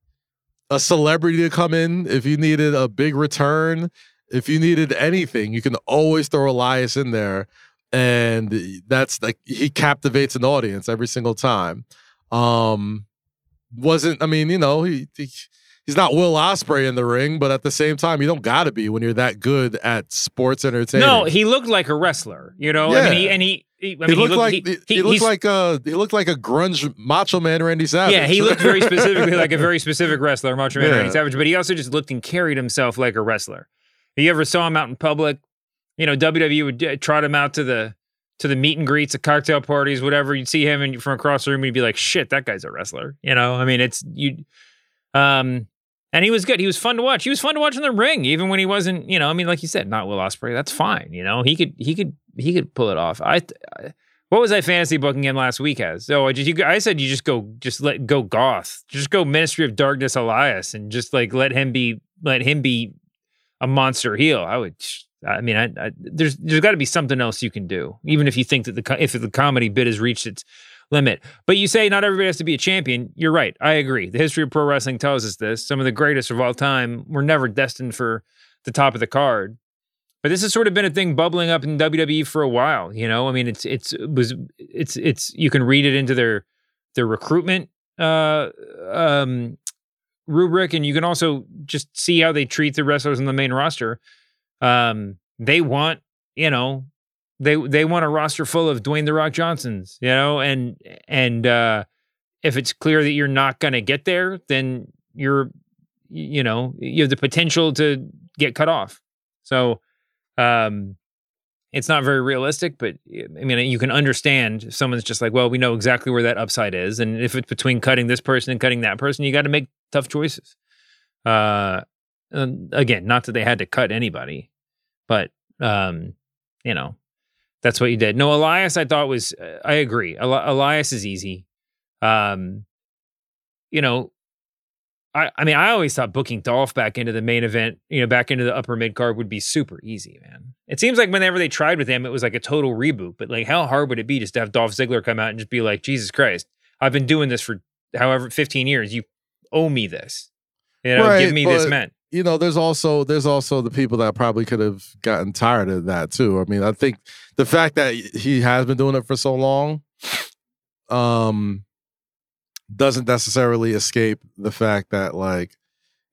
a celebrity to come in, if you needed a big return, if you needed anything, you can always throw Elias in there. And that's like he captivates an audience every single time. Um wasn't I mean, you know, he, he he's not Will Ospreay in the ring, but at the same time, you don't gotta be when you're that good at sports entertainment. no, he looked like a wrestler, you know, I mean, he, Yeah. and he, he, I he looked he like he, he, he- looked like a he looked like a grunge macho man Randy Savage. Yeah, he looked very specifically like a very specific wrestler, Macho Man Yeah. Randy Savage, but he also just looked and carried himself like a wrestler. If you ever saw him out in public, you know, WWE would uh, trot him out to the to the meet and greets, the cocktail parties, whatever. You'd see him and from across the room, you'd be like, "Shit, that guy's a wrestler." You know, I mean, it's you. Um, and he was good. He was fun to watch. He was fun to watch in the ring, even when he wasn't. You know, I mean, like you said, not Will Ospreay. That's fine. You know, he could he could he could pull it off. I. I what was I fantasy booking him last week as? Oh, I just you, I said you just go just let go goth. Just go Ministry of Darkness Elias and just like let him be let him be a monster heel. I would I mean I, I there's there's got to be something else you can do even if you think that the if the comedy bit has reached its limit. But you say not everybody has to be a champion. You're right. I agree. The history of pro wrestling tells us this. Some of the greatest of all time were never destined for the top of the card. But this has sort of been a thing bubbling up in WWE for a while. You know, I mean, it's it's it was it's it's you can read it into their their recruitment uh, um, rubric, and you can also just see how they treat the wrestlers on the main roster. Um, they want you know they they want a roster full of Dwayne the Rock Johnsons, you know, and and uh, if it's clear that you're not going to get there, then you're you know you have the potential to get cut off. So um, it's not very realistic, but I mean, you can understand if someone's just like, well, we know exactly where that upside is. And if it's between cutting this person and cutting that person, you got to make tough choices. Uh, and again, not that they had to cut anybody, but, um, you know, that's what you did. No, Elias, I thought was, uh, I agree. Eli- Elias is easy. Um, you know, I, I mean, I always thought booking Dolph back into the main event, you know, back into the upper mid card would be super easy, man. It seems like whenever they tried with him, it was like a total reboot. But like, how hard would it be just to have Dolph Ziggler come out and just be like, Jesus Christ, I've been doing this for however 15 years. You owe me this. You know, Right, give me this man. You know, there's also there's also the people that probably could have gotten tired of that too. I mean, I think the fact that he has been doing it for so long, um, doesn't necessarily escape the fact that like,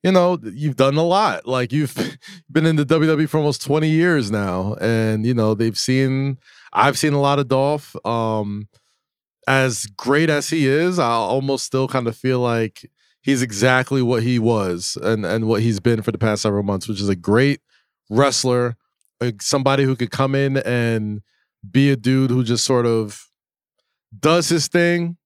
you know, you've done a lot. Like you've been in the WWE for almost 20 years now, and you know they've seen. I've seen a lot of Dolph. Um, as great as he is, I almost still kind of feel like he's exactly what he was and and what he's been for the past several months, which is a great wrestler, like somebody who could come in and be a dude who just sort of does his thing,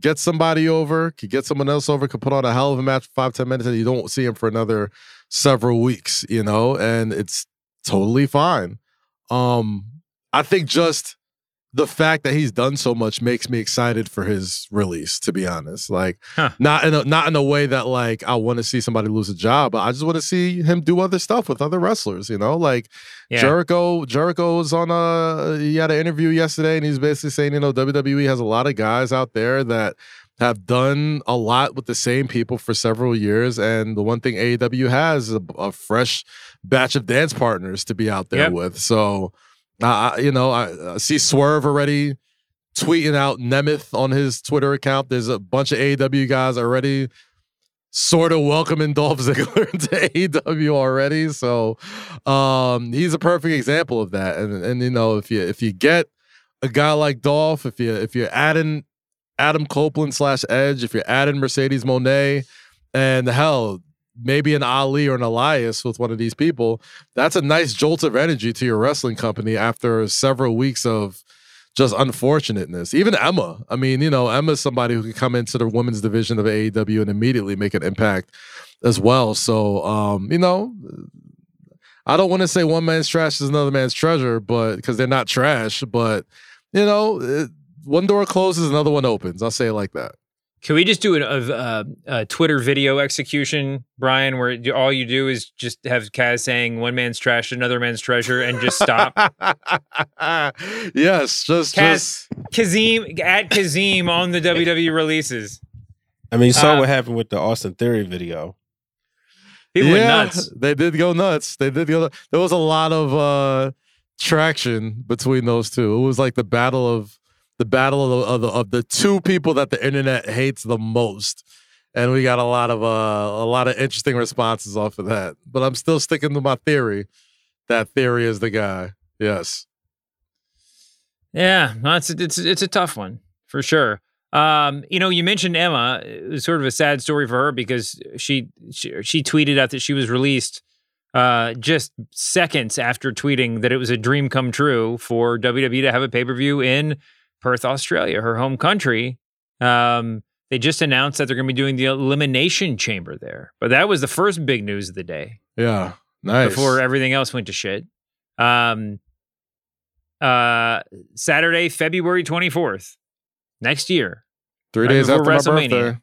gets somebody over, could get someone else over, could put on a hell of a match for five, ten minutes, and you don't see him for another several weeks, you know, and it's totally fine. Um, I think just the fact that he's done so much makes me excited for his release. To be honest, like Huh. not in a, not in a way that like I want to see somebody lose a job, but I just want to see him do other stuff with other wrestlers. You know, like Yeah. Jericho. Jericho was on a he had an interview yesterday, and he's basically saying, you know, WWE has a lot of guys out there that have done a lot with the same people for several years, and the one thing AEW has is a, a fresh batch of dance partners to be out there Yep. with. So, You know, I, I see Swerve already tweeting out Nemeth on his Twitter account. There's a bunch of AEW guys already sort of welcoming Dolph Ziggler into AEW already. So um he's a perfect example of that. And and you know, if you if you get a guy like Dolph, if you if you're adding Adam Copeland slash Edge, if you're adding Mercedes Moné, and hell, maybe an Ali or an Elias with one of these people, that's a nice jolt of energy to your wrestling company after several weeks of just unfortunateness. Even Emma. I mean, you know, Emma's somebody who could come into the women's division of AEW and immediately make an impact as well. So, um, you know, I don't want to say one man's trash is another man's treasure, but because they're not trash, but you know, it, one door closes, another one opens. I'll say it like that. Can we just do an, a, a, Twitter video execution, Brian, where all you do is just have Kaz saying "one man's trash, another man's treasure" and just stop? yes, just Kaz, Kazeem at Kazeem on the WWE releases. I mean, you saw Uh, what happened with the Austin Theory video. People went yeah, nuts. They did go nuts. They did go. There was a lot of uh traction between those two. It was like the battle of the battle of the, of the of the two people that the internet hates the most. And we got a lot of uh a lot of interesting responses off of that. But I'm still sticking to my theory. That theory is the guy. Yes. Yeah, no, it's it's a tough one for sure. Um, you know, you mentioned Emma. It was sort of a sad story for her because she she, she tweeted out that she was released uh, just seconds after tweeting that it was a dream come true for WWE to have a pay per view in Perth, Australia, her home country. Um, they just announced that they're going to be doing the Elimination Chamber there, but that was the first big news of the day Yeah. Nice. before everything else went to shit. Um, uh, Saturday, February 24th, next year. Three right days after my WrestleMania. birthday.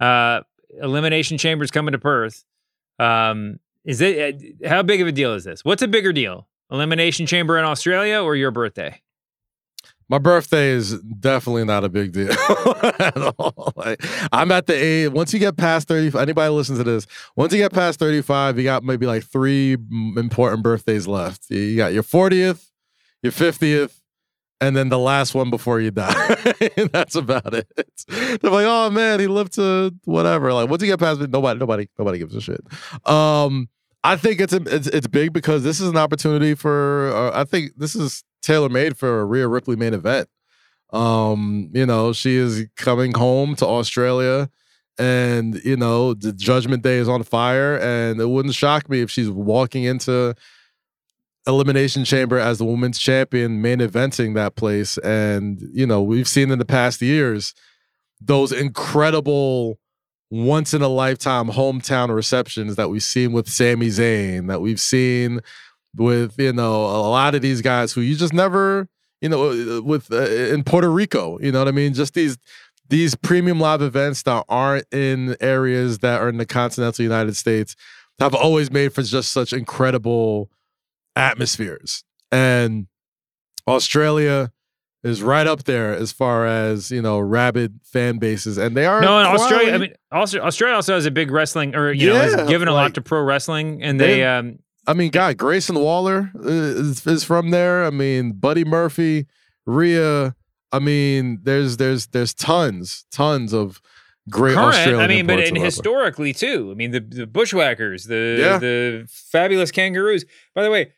Uh, Elimination Chamber's coming to Perth. Um, is it uh, how big of a deal is this? What's a bigger deal? Elimination Chamber in Australia or your birthday? My birthday is definitely not a big deal at all. Like, I'm at the age. Once you get past thirty, anybody listen to this. Once you get past thirty-five, you got maybe like three important birthdays left. You got your fortieth, your fiftieth, and then the last one before you die. And that's about it. They're like, oh man, he lived to whatever. Like once you get past it, nobody, nobody, nobody gives a shit. Um, I think it's a, it's it's big because this is an opportunity for. Uh, I think this is tailor made for a Rhea Ripley main event. Um, you know, she is coming home to Australia, and you know the Judgment Day is on fire, and it wouldn't shock me if she's walking into Elimination Chamber as the women's champion, main eventing that place. And you know, we've seen in the past years those incredible once in a lifetime hometown receptions that we've seen with Sami Zayn, that we've seen with you know a lot of these guys who you just never you know with uh, in Puerto Rico, you know what I mean? Just these these premium live events that aren't in areas that are in the continental United States have always made for just such incredible atmospheres. And Australia is right up there as far as you know rabid fan bases, and they are No, in Australia, I mean, also, Australia also has a big wrestling, or you know, has given a like- lot to pro wrestling, and they, They- um, I mean, God, Grayson Waller uh, is, is from there. I mean, Buddy Murphy, Rhea. I mean, there's there's there's tons, tons of great current. Australian. I mean, but and historically too. I mean, the the Bushwhackers, the Yeah. the fabulous Kangaroos. By the way,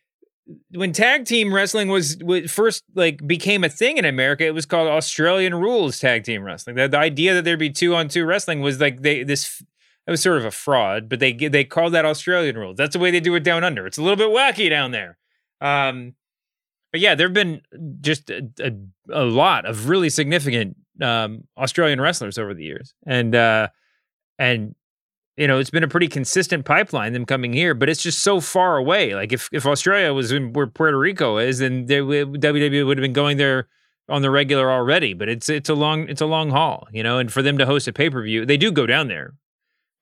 when tag team wrestling was, was first like became a thing in America, it was called Australian Rules Tag Team Wrestling. The, the idea that there'd be two on two wrestling was like they this. It was sort of a fraud, but they they called that Australian rules. That's the way they do it down under. It's a little bit wacky down there. Um, but yeah, there have been just a, a, a lot of really significant um, Australian wrestlers over the years, and uh, and you know it's been a pretty consistent pipeline them coming here, but it's just so far away. Like if if Australia was in where Puerto Rico is, then they, WWE would have been going there on the regular already. But it's it's a long it's a long haul, you know. And for them to host a pay per view, they do go down there,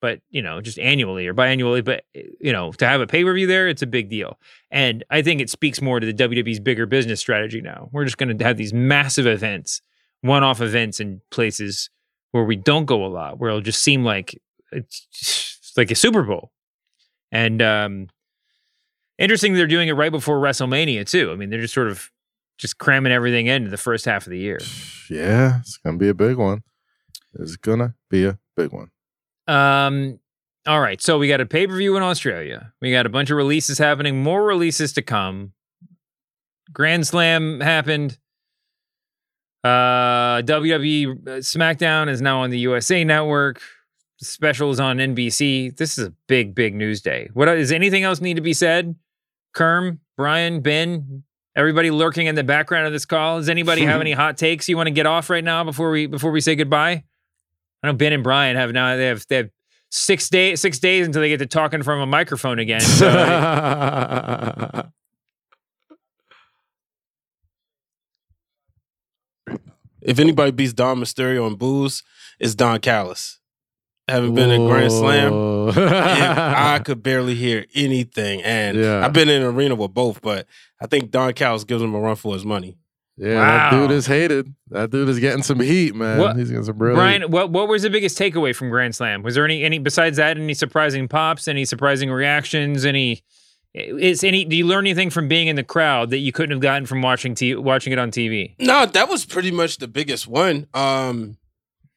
but you know just annually or biannually. But you know to have a pay per view there, it's a big deal. And I think it speaks more to the WWE's bigger business strategy now. We're just going to have these massive events, one off events in places where we don't go a lot, where it'll just seem like it's like a Super Bowl. And um, interesting, they're doing it right before WrestleMania too. I mean, they're just sort of just cramming everything into the first half of the year. Yeah, it's gonna be a big one. It's gonna be a big one. Um, all right, so we got a pay per view in Australia. We got a bunch of releases happening, more releases to come. Grand Slam happened. Uh, WWE SmackDown is now on the USA Network. Specials on NBC. This is a big, big news day. What does anything else need to be said? Kerm, Brian, Ben, everybody lurking in the background of this call. Does anybody have any hot takes you want to get off right now before we before we say goodbye? I know Ben and Brian have now they have they have six days six days until they get to talking from a microphone again. So If anybody beats Dom Mysterio on boos, it's Don Callis. Haven't been at Grand Slam. I could barely hear anything. And Yeah. I've been in an arena with both, but I think Don Callis gives him a run for his money. Yeah, Wow. that dude is hated. That dude is getting some heat, man. What- He's getting some really. Brian, what what was the biggest takeaway from Grand Slam? Was there any any besides that any surprising pops, any surprising reactions, any is any do you learn anything from being in the crowd that you couldn't have gotten from watching t- watching it on TV? No, that was pretty much the biggest one. Um,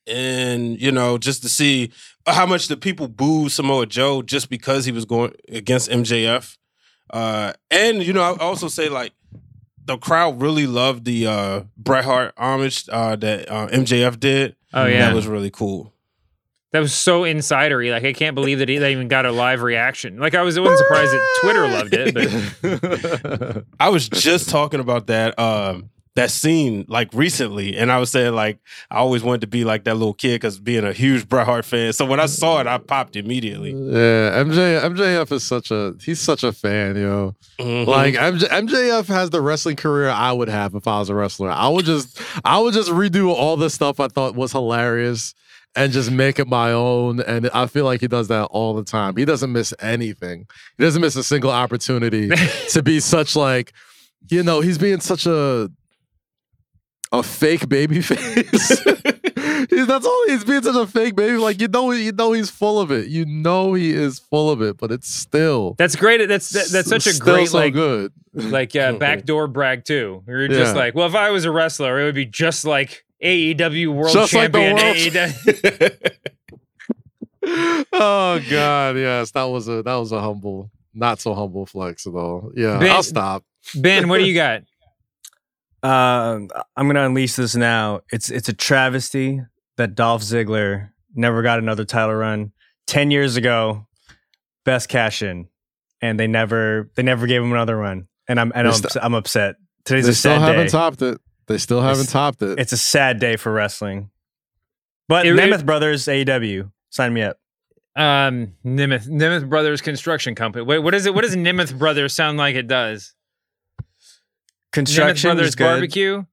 and you know, just to see how much the people boo Samoa Joe just because he was going against MJF. Uh, and you know, I also say like the crowd really loved the uh Bret Hart homage uh that uh, MJF did. Oh, yeah. that was really cool. That was so insidery. Like I can't believe that he they even got a live reaction. Like I was I wasn't surprised that Twitter loved it, but I was just talking about that um that scene like recently, and I was saying like I always wanted to be like that little kid because being a huge Bret Hart fan. So when I saw it, I popped immediately. Yeah, MJ MJF is such a he's such a fan, yo. Mhm. Like MJ, MJF has the wrestling career I would have if I was a wrestler. I would just I would just redo all the stuff I thought was hilarious and just make it my own. And I feel like he does that all the time. He doesn't miss anything. He doesn't miss a single opportunity to be such like, you know, he's being such a a fake baby face. That's all he's being such a fake baby. Like you know, you know he's full of it. You know he is full of it, but it's still that's great. That's that, that's such a still great so like good. like uh, backdoor brag too. You're just Yeah. like, well, if I was a wrestler, it would be just like AEW World Just like the Champion. world- AEW. oh God, yes, that was a that was a humble, not so humble flex though. Yeah, Ben- I'll stop. Ben, what do you got? Um, I'm gonna unleash this now. It's it's a travesty that Dolph Ziggler never got another title run. Ten years ago, best cash in, and they never they never gave him another run. And I'm and I'm, st- I'm upset. Today's a side. They a still haven't day. topped it. They still haven't It's- topped it. It's a sad day for wrestling. But It- it- Nemeth Brothers AEW, sign me up. Um, Nemeth Nemeth Brothers Construction Company. Wait, what is it? What does Nemeth Brothers sound like? It does. Construction Brothers is good. Barbecue.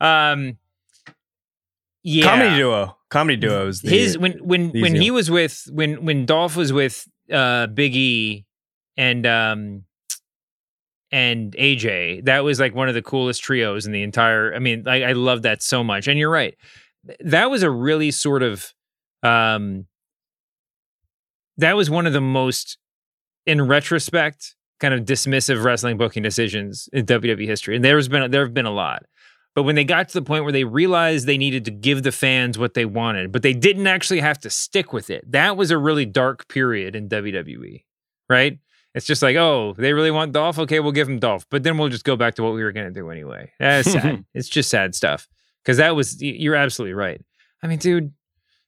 Um, Yeah. Comedy duo. Comedy duo is the, his when when when he was with when when Dolph was with uh Big E and um and AJ, that was like one of the coolest trios in the entire I mean, I, I love that so much. And you're right. That was a really sort of um that was one of the most in retrospect kind of dismissive wrestling booking decisions in WWE history. And there's been there have been a lot. But when they got to the point where they realized they needed to give the fans what they wanted, but they didn't actually have to stick with it, that was a really dark period in WWE, right? It's just like, oh, they really want Dolph? Okay, we'll give them Dolph. But then we'll just go back to what we were going to do anyway. That's sad. it's just sad stuff. Because that was, you're absolutely right. I mean, dude,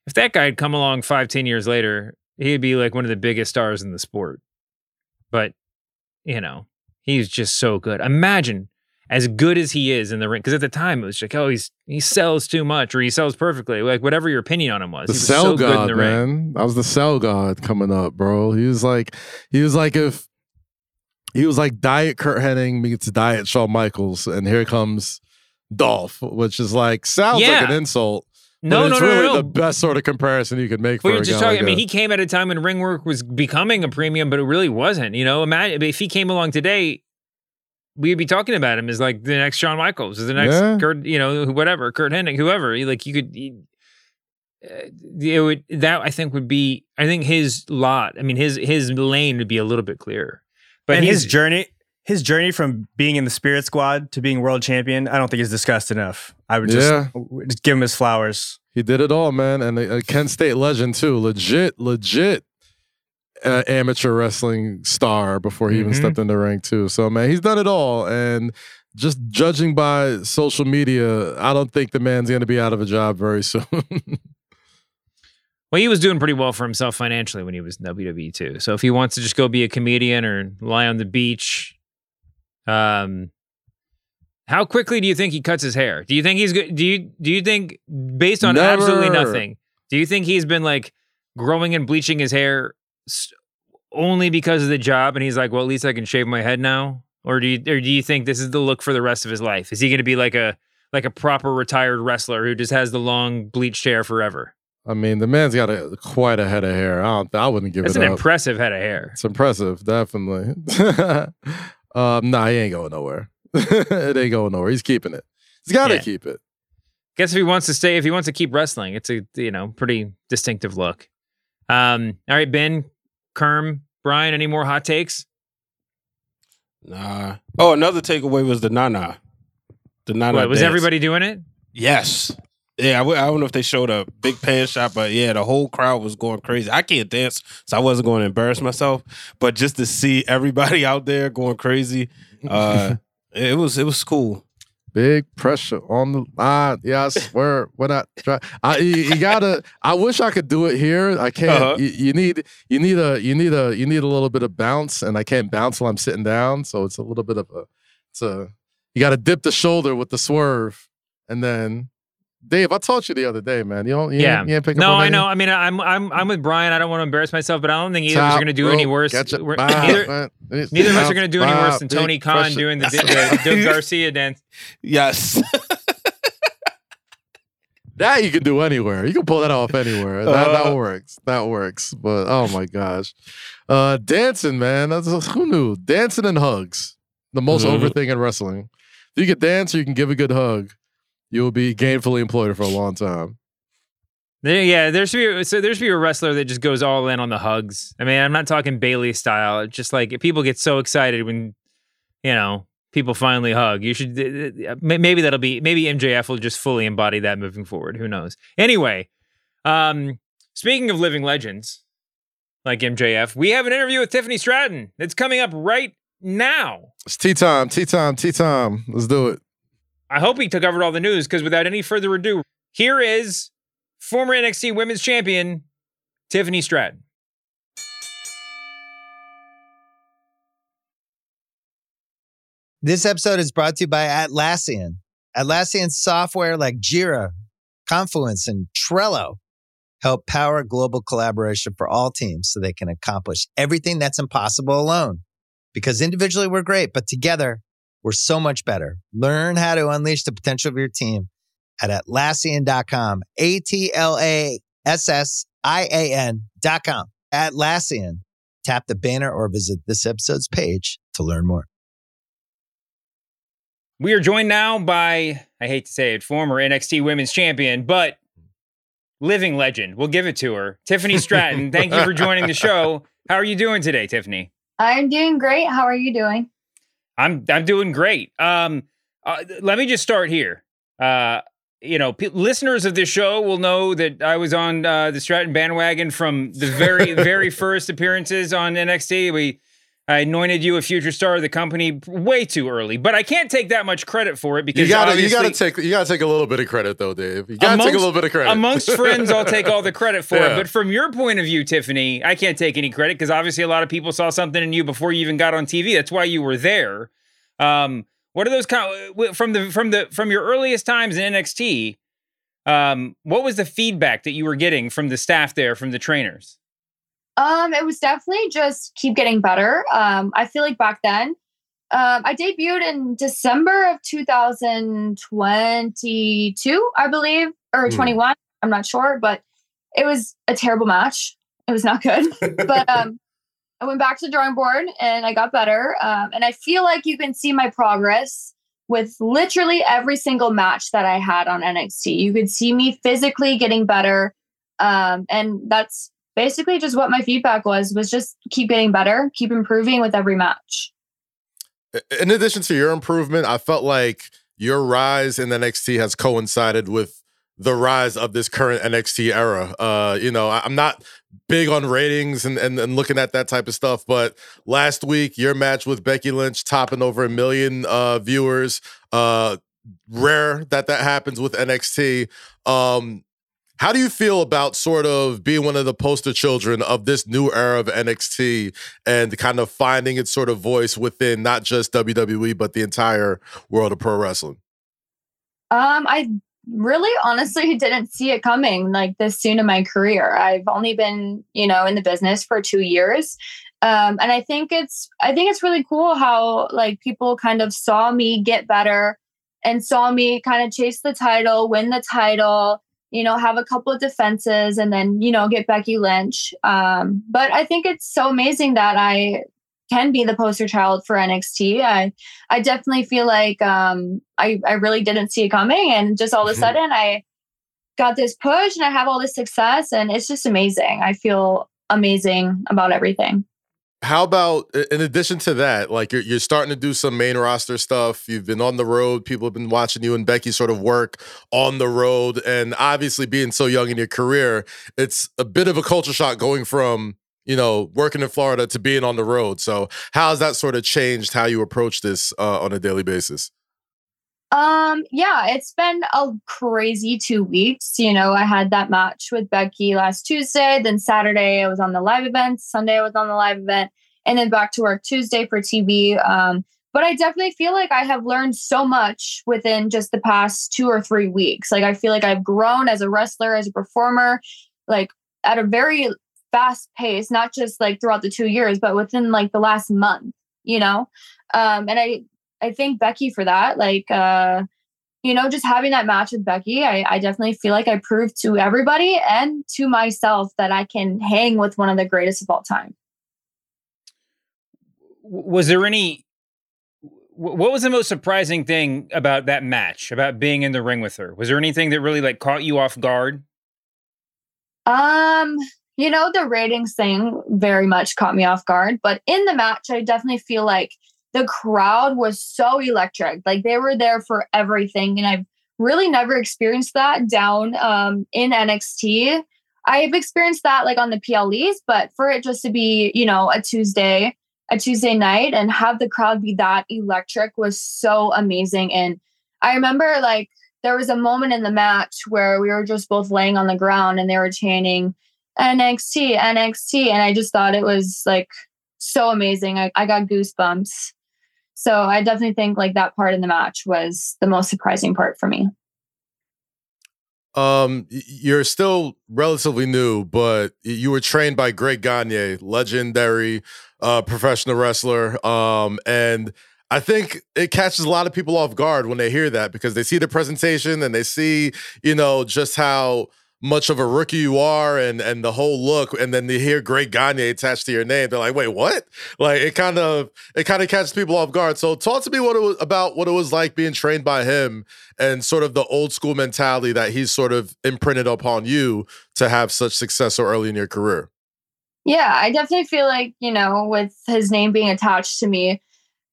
if that guy had come along five, ten years later, he'd be like one of the biggest stars in the sport. But, you know, he's just so good. Imagine as good as he is in the ring. Because at the time it was like, oh, he's he sells too much or he sells perfectly. Like whatever your opinion on him was, The he was cell so good in god, the ring. man. I was the cell god coming up, bro. He was like, he was like if he was like Diet Curt Hennig meets Diet Shawn Michaels, and here comes Dolph, which is like sounds like an insult. No, but no, it's no, no, really no. the best sort of comparison you could make We for were a just guy talking. like I mean, that. he came at a time when ring work was becoming a premium, but it really wasn't. You know, imagine if he came along today, we'd be talking about him as like the next Shawn Michaels, as the next Yeah. Curt, you know, whatever, Curt Hennig, whoever. Like you could, uh, it would that I think would be. I think his lot. I mean, his his lane would be a little bit clearer. But and his journey, his journey from being in the Spirit Squad to being world champion, I don't think is discussed enough. I would just, Yeah. just give him his flowers. He did it all, man, and a, a Kent State legend too. Legit, legit uh, amateur wrestling star before he even Mhm. stepped in the ring too. So man, he's done it all, and just judging by social media, I don't think the man's going to be out of a job very soon. Well, he was doing pretty well for himself financially when he was in WWE too. So if he wants to just go be a comedian or lie on the beach, um, how quickly do you think he cuts his hair? Do you think he's good? Do you do you think based on absolutely nothing? Do you think he's been like growing and bleaching his hair only because of the job, and he's like, well, at least I can shave my head now? Or do you or do you think this is the look for the rest of his life? Is he going to be like a like a proper retired wrestler who just has the long bleached hair forever? I mean, the man's got a quite a head of hair. I don't. I wouldn't give That's it an up. impressive head of hair. It's impressive, definitely. um, nah, he ain't going nowhere. it ain't going nowhere. He's keeping it. He's got to Yeah. keep it. guess if he wants to stay, if he wants to keep wrestling, it's a you know pretty distinctive look. Um, all right, Ben, Kerm, Brian, any more hot takes? Nah. Oh, another takeaway was the Nana. The Nana. What, was dance. everybody doing it? Yes. Yeah, I, w- I don't know if they showed a big pan shot, but yeah, the whole crowd was going crazy. I can't dance, so I wasn't going to embarrass myself. But just to see everybody out there going crazy, uh, it was it was cool. Big pressure on the line. Yeah, I swear. When I try, I you, you gotta. I wish I could do it here. I can't. Uh-huh. You, you need. You need a. You need a. You need a little bit of bounce, and I can't bounce while I'm sitting down. So it's a little bit of a. It's a. You got to dip the shoulder with the swerve, and then. Dave, I taught you the other day, man. You don't. You yeah. Ain't, you ain't pick up no, on I know. I mean, I'm I'm I'm with Brian. I don't want to embarrass myself, but I don't think either of us are going to do any worse. catch it, neither man. neither of us are going to do any worse than Tony Khan doing the, the Doug Garcia dance. Yes. That you can do anywhere. You can pull that off anywhere. That, that Uh. works. That works. But oh my gosh, uh, dancing, man. That's, who knew? Dancing and hugs, the most Mhm. over thing in wrestling. You can dance or you can give a good hug, you will be gainfully employed for a long time. Yeah, there should be so there should be a wrestler that just goes all in on the hugs. I mean, I'm not talking Bayley style. It's just like people get so excited when you know people finally hug. You should maybe that'll be maybe MJF will just fully embody that moving forward. Who knows? Anyway, um, speaking of living legends like MJF, we have an interview with Tiffany Stratton that's coming up right now. It's tea time. Tea time. Tea time. Let's do it. I hope he covered all the news because without any further ado, here is former NXT Women's Champion Tiffany Stratton. This episode is brought to you by Atlassian. Atlassian software like Jira, Confluence, and Trello help power global collaboration for all teams so they can accomplish everything that's impossible alone. Because individually we're great, but together we're so much better. Learn how to unleash the potential of your team at Atlassian.com. A T L A S S I A N.com. Atlassian. Tap the banner or visit this episode's page to learn more. We are joined now by, I hate to say it, former NXT Women's Champion, but living legend. We'll give it to her. Tiffany Stratton, thank you for joining the show. How are you doing today, Tiffany? I'm doing great. How are you doing? I'm I'm doing great. Um, uh, let me just start here. Uh, you know, p- listeners of this show will know that I was on uh, the Stratton bandwagon from the very, very first appearances on NXT. We I anointed you a future star of the company way too early, but I can't take that much credit for it because you gotta you gotta take you gotta take a little bit of credit though, Dave. You gotta take a little bit of credit. Amongst friends, I'll take all the credit for it. But from your point of view, Tiffany, I can't take any credit because obviously a lot of people saw something in you before you even got on TV. That's why you were there. Um, what are those kind from the from the from your earliest times in NXT? Um, what was the feedback that you were getting from the staff there, from the trainers? Um, it was definitely just keep getting better. Um, I feel like back then, um, I debuted in December of 2022, I believe, or Hmm. 21. I'm not sure, but it was a terrible match. It was not good. but um, I went back to the drawing board and I got better. Um, and I feel like you can see my progress with literally every single match that I had on NXT. You could see me physically getting better. Um, and that's basically just what my feedback was was just keep getting better, keep improving with every match. in addition to your improvement, I felt like your rise in NXT has coincided with the rise of this current NXT era. Uh, you know, I, I'm not big on ratings and, and and looking at that type of stuff, but last week your match with Becky Lynch topping over a million uh viewers. Uh rare that that happens with NXT. Um how do you feel about sort of being one of the poster children of this new era of NXT and kind of finding its sort of voice within not just WWE but the entire world of pro wrestling? Um, I really honestly didn't see it coming like this soon in my career. I've only been, you know, in the business for two years. Um, and I think it's I think it's really cool how like people kind of saw me get better and saw me kind of chase the title, win the title, you know, have a couple of defenses and then, you know, get Becky Lynch. Um, but I think it's so amazing that I can be the poster child for NXT. I I definitely feel like um I, I really didn't see it coming and just all of a sudden I got this push and I have all this success and it's just amazing. I feel amazing about everything. How about in addition to that, like you're you're starting to do some main roster stuff. You've been on the road. People have been watching you and Becky sort of work on the road, and obviously being so young in your career, it's a bit of a culture shock going from you know working in Florida to being on the road. So how has that sort of changed how you approach this uh, on a daily basis? Um, yeah, it's been a crazy two weeks. You know, I had that match with Becky last Tuesday, then Saturday I was on the live event, Sunday I was on the live event, and then back to work Tuesday for TV. Um, but I definitely feel like I have learned so much within just the past two or three weeks. Like I feel like I've grown as a wrestler, as a performer, like at a very fast pace, not just like throughout the two years, but within like the last month, you know? Um, and I I thank Becky for that. Like, uh, you know, just having that match with Becky, I, I definitely feel like I proved to everybody and to myself that I can hang with one of the greatest of all time. Was there any? What was the most surprising thing about that match? About being in the ring with her? Was there anything that really like caught you off guard? Um, you know, the ratings thing very much caught me off guard, but in the match, I definitely feel like the crowd was so electric. Like they were there for everything. And I've really never experienced that down um, in NXT. I've experienced that like on the PLEs, but for it just to be, you know, a Tuesday, a Tuesday night and have the crowd be that electric was so amazing. And I remember like there was a moment in the match where we were just both laying on the ground and they were chanting NXT, NXT. And I just thought it was like so amazing. I, I got goosebumps. So I definitely think like that part in the match was the most surprising part for me. Um, you're still relatively new, but you were trained by Greg Gagne, legendary uh, professional wrestler. Um, and I think it catches a lot of people off guard when they hear that because they see the presentation and they see, you know, just how much of a rookie you are and and the whole look. And then they hear Greg Gagne attached to your name. They're like wait what? Like it kind of it kind of catches people off guard. So talk to me what it was about what it was like being trained by him and sort of the old school mentality that he's sort of imprinted upon you to have such success so early in your career. Yeah I definitely feel like you know with his name being attached to me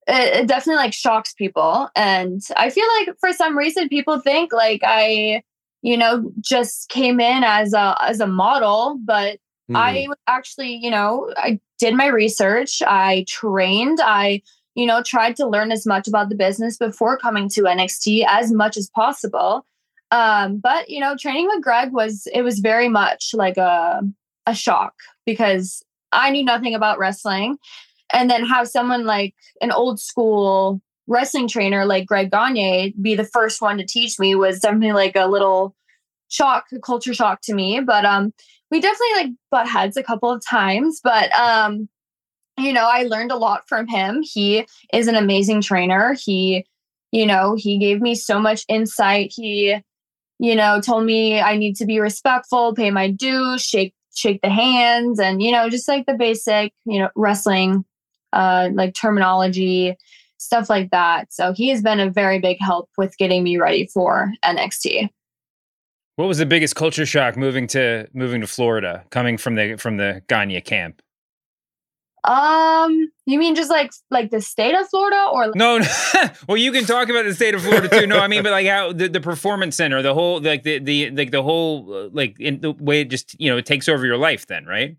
it, it definitely like shocks people. And I feel like for some reason people think like I you know, just came in as a as a model, but mm. I actually, you know, I did my research, I trained, I you know, tried to learn as much about the business before coming to NXT as much as possible. Um, but you know, training with Greg was it was very much like a a shock because I knew nothing about wrestling. And then have someone like an old school wrestling trainer like Greg Gagne be the first one to teach me was definitely like a little shock, a culture shock to me. But um, we definitely like butt heads a couple of times. But um, you know, I learned a lot from him. He is an amazing trainer. He, you know, he gave me so much insight. He, you know, told me I need to be respectful, pay my dues, shake shake the hands, and you know, just like the basic, you know, wrestling, uh, like terminology stuff like that. So he has been a very big help with getting me ready for NXT. What was the biggest culture shock moving to moving to Florida, coming from the from the Gagne camp? Um, you mean just like like the state of Florida, or no? no. well, you can talk about the state of Florida too. No, I mean, but like how the, the performance center, the whole like the the like the whole uh, like in the way it just you know it takes over your life. Then, right?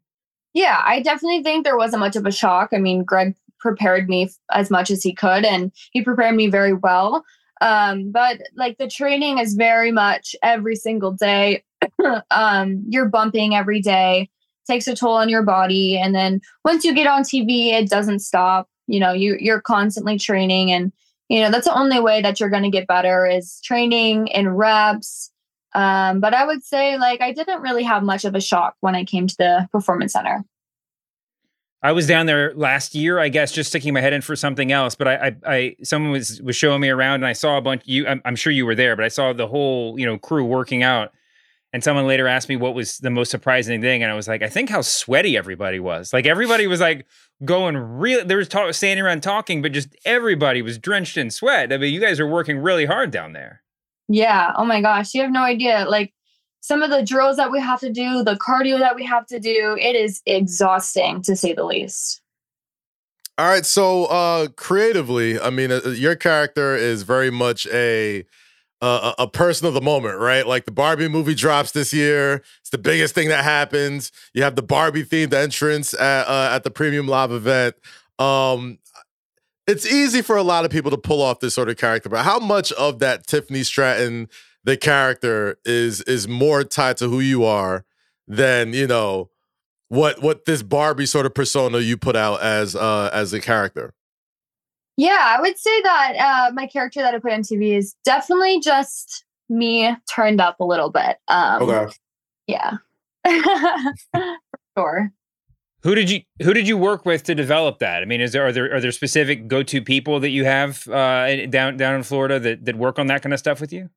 Yeah, I definitely think there wasn't much of a shock. I mean, Greg prepared me as much as he could, and he prepared me very well. Um, but like the training is very much every single day. um, you're bumping every day, takes a toll on your body. And then once you get on TV, it doesn't stop. You know, you you're constantly training and you know, that's the only way that you're gonna get better is training and reps. Um, but I would say like I didn't really have much of a shock when I came to the performance center. I was down there last year, I guess, just sticking my head in for something else. But I, I, I someone was was showing me around, and I saw a bunch. You, I'm, I'm, sure you were there, but I saw the whole, you know, crew working out. And someone later asked me what was the most surprising thing, and I was like, I think how sweaty everybody was. Like everybody was like going real. There was talk, standing around talking, but just everybody was drenched in sweat. I mean, you guys are working really hard down there. Yeah. Oh my gosh, you have no idea. Like some of the drills that we have to do, the cardio that we have to do, it is exhausting to say the least. All right, so uh creatively, I mean, uh, your character is very much a uh, a person of the moment, right? Like the Barbie movie drops this year. It's the biggest thing that happens. You have the Barbie themed entrance at uh, at the Premium Live event. Um, it's easy for a lot of people to pull off this sort of character, but how much of that Tiffany Stratton the character is is more tied to who you are than you know what what this Barbie sort of persona you put out as uh as a character. Yeah, I would say that uh my character that I put on TV is definitely just me turned up a little bit. Um okay. Yeah. sure. Who did you who did you work with to develop that? I mean, is there are there are there specific go to people that you have uh, down down in Florida that that work on that kind of stuff with you?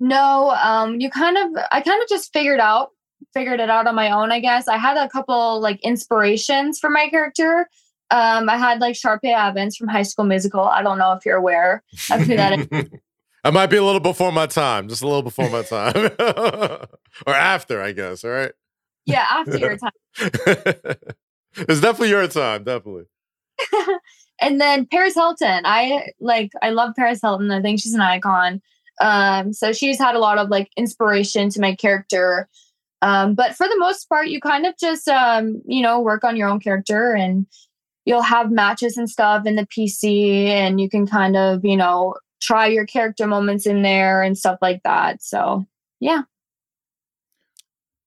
No, um, you kind of, I kind of just figured out, figured it out on my own, I guess. I had a couple like inspirations for my character. Um, I had like Sharpay Evans from High School Musical. I don't know if you're aware of who that is. I might be a little before my time, just a little before my time, or after, I guess. All right. Yeah, after your time. it's definitely your time, definitely. and then Paris Hilton. I like. I love Paris Hilton. I think she's an icon. Um, so she's had a lot of like inspiration to my character. Um, but for the most part, you kind of just, um, you know, work on your own character and you'll have matches and stuff in the PC and you can kind of, you know, try your character moments in there and stuff like that. So, yeah.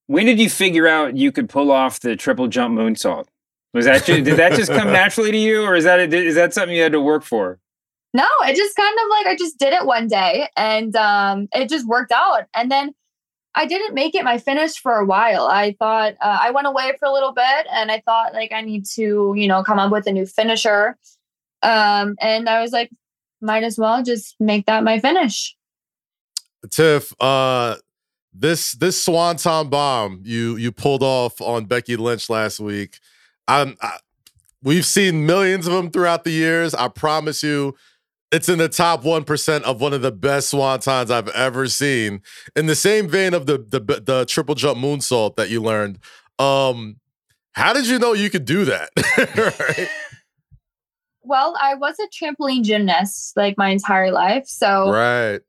When did you figure out you could pull off the triple jump moonsault? Was that just, did that just come naturally to you, or is that is that something you had to work for? No, it just kind of like I just did it one day and um, it just worked out. And then I didn't make it my finish for a while. I thought uh, I went away for a little bit and I thought like I need to, you know, come up with a new finisher. Um, and I was like, might as well just make that my finish. Tiff, uh, this this swanton bomb you you pulled off on Becky Lynch last week. I'm, I, we've seen millions of them throughout the years. I promise you, it's in the top one percent of one of the best swantons I've ever seen. In the same vein of the the, the triple jump moonsault that you learned. Um, how did you know you could do that? right? Well, I was a trampoline gymnast like my entire life, so right.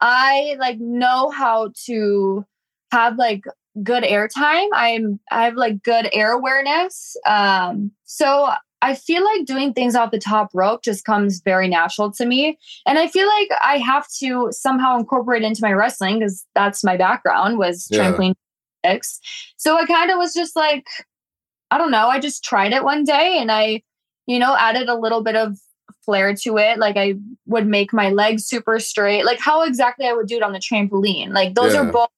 I like know how to have like good air time. I'm I have like good air awareness. Um, so I feel like doing things off the top rope just comes very natural to me. And I feel like I have to somehow incorporate into my wrestling because that's my background was yeah. trampoline gymnastics. So I kind of was just like, I don't know, I just tried it one day and I, you know, added a little bit of flair to it. Like I would make my legs super straight, like how exactly I would do it on the trampoline. Like those yeah. are both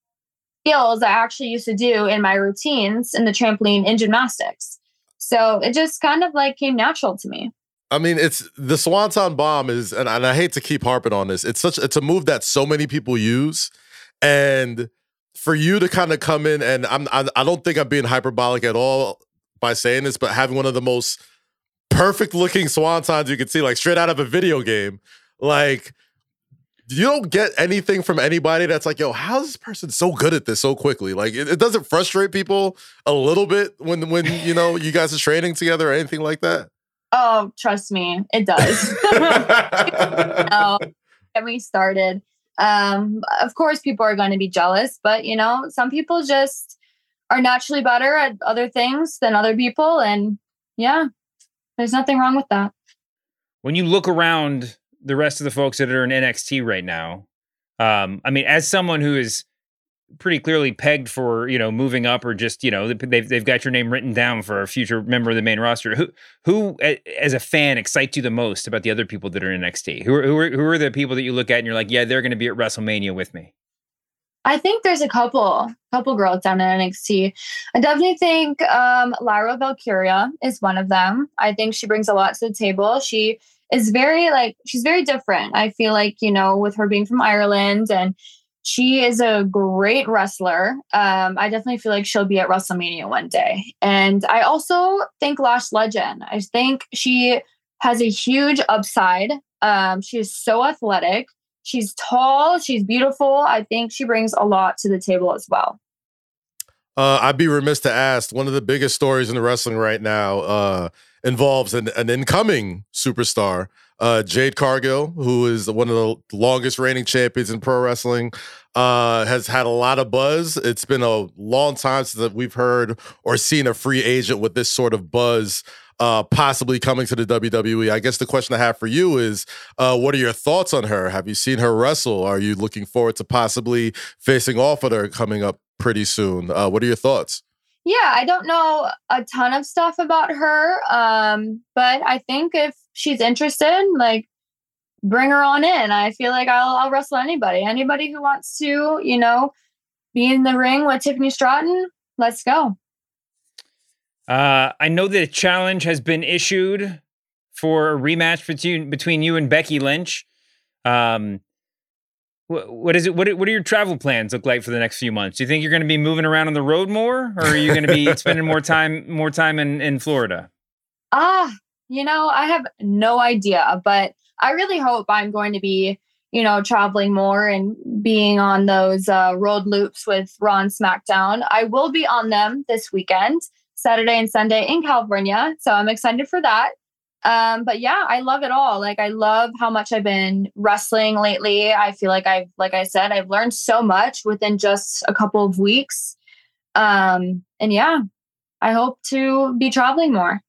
skills I actually used to do in my routines in the trampoline in gymnastics. So it just kind of like came natural to me. I mean, it's the Swanton bomb is, and, and I hate to keep harping on this. It's such it's a move that so many people use, and for you to kind of come in and I'm I, I don't think I'm being hyperbolic at all by saying this, but having one of the most perfect looking swantons you can see, like straight out of a video game. Like, you don't get anything from anybody that's like, yo, how's this person so good at this so quickly? Like, it, it doesn't frustrate people a little bit when when you know you guys are training together or anything like that. Oh, trust me, it does. no, get me started. Um, of course, people are going to be jealous, but you know, some people just are naturally better at other things than other people, and yeah, there's nothing wrong with that. When you look around the rest of the folks that are in NXT right now, um, I mean, as someone who is pretty clearly pegged for you know moving up or just you know they've they've got your name written down for a future member of the main roster. Who who as a fan excites you the most about the other people that are in NXT? Who are, who are, who are the people that you look at and you're like, yeah, they're going to be at WrestleMania with me? I think there's a couple, couple girls down in NXT. I definitely think um, Lyra Valkyria is one of them. I think she brings a lot to the table. She is very like she's very different. I feel like you know with her being from Ireland and she is a great wrestler. Um, I definitely feel like she'll be at WrestleMania one day. And I also think Lash Legend. I think she has a huge upside. Um, she is so athletic. She's tall, she's beautiful. I think she brings a lot to the table as well. Uh, I'd be remiss to ask one of the biggest stories in the wrestling right now uh, involves an, an, incoming superstar, uh, Jade Cargill, who is one of the longest reigning champions in pro wrestling. Uh, has had a lot of buzz. It's been a long time since we've heard or seen a free agent with this sort of buzz uh, possibly coming to the WWE. I guess the question I have for you is, uh, what are your thoughts on her? Have you seen her wrestle? Are you looking forward to possibly facing off with her coming up pretty soon? Uh, what are your thoughts? Yeah, I don't know a ton of stuff about her, um, but I think if she's interested, like bring her on in. I feel like I'll, I'll wrestle anybody. Anybody who wants to, you know, be in the ring with Tiffany Stratton, let's go. Uh, I know that a challenge has been issued for a rematch between between you and Becky Lynch. Um, what, what is it? What what do your travel plans look like for the next few months? Do you think you're going to be moving around on the road more, or are you going to be spending more time more time in in Florida? Ah, you know, I have no idea, but I really hope I'm going to be you know, traveling more and being on those uh, road loops with Raw and SmackDown. I will be on them this weekend. Saturday and Sunday in California. So I'm excited for that. Um, but yeah, I love it all. Like I love how much I've been wrestling lately. I feel like I've, like I said, I've learned so much within just a couple of weeks. Um, and yeah, I hope to be traveling more.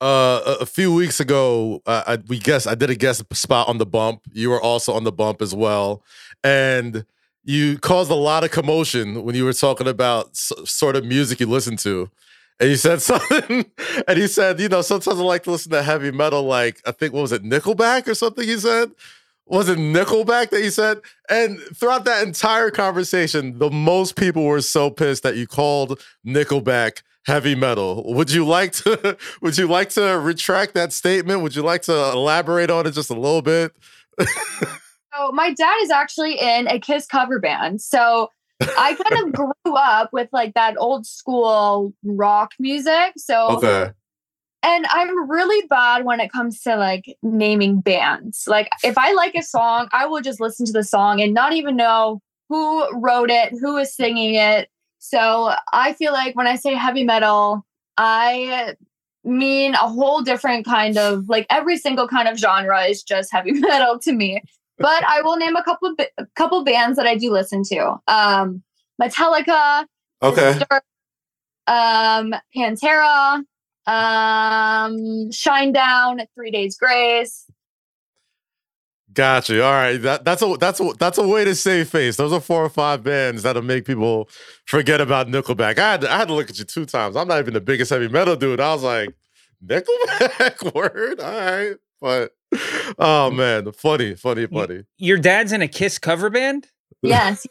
Uh, a, few weeks ago, uh, I, we guess I did a guest spot on the bump. You were also on the bump as well, and you caused a lot of commotion when you were talking about s- sort of music you listen to and he said something, and he said, you know, sometimes I like to listen to heavy metal, like I think what was it, Nickelback or something. He said, was it Nickelback that he said? And throughout that entire conversation, the most people were so pissed that you called Nickelback heavy metal. Would you like to would you like to retract that statement? Would you like to elaborate on it just a little bit? so my dad is actually in a Kiss cover band. So I kind of grew up with like that old school rock music. So Okay. and I'm really bad when it comes to like naming bands. Like if I like a song, I will just listen to the song and not even know who wrote it, who is singing it. So I feel like when I say heavy metal, I mean a whole different kind of like every single kind of genre is just heavy metal to me. But I will name a couple of, a couple bands that I do listen to. Um Metallica, Okay. Disturbed, um Pantera, um Shinedown. Three Days Grace. Gotcha. All right. That, that's a that's a that's a way to save face. Those are four or five bands that'll make people forget about Nickelback. I had to, I had to look at you two times. I'm not even the biggest heavy metal dude. I was like, Nickelback word. All right. But oh man, funny, funny, funny. Your dad's in a Kiss cover band? Yes.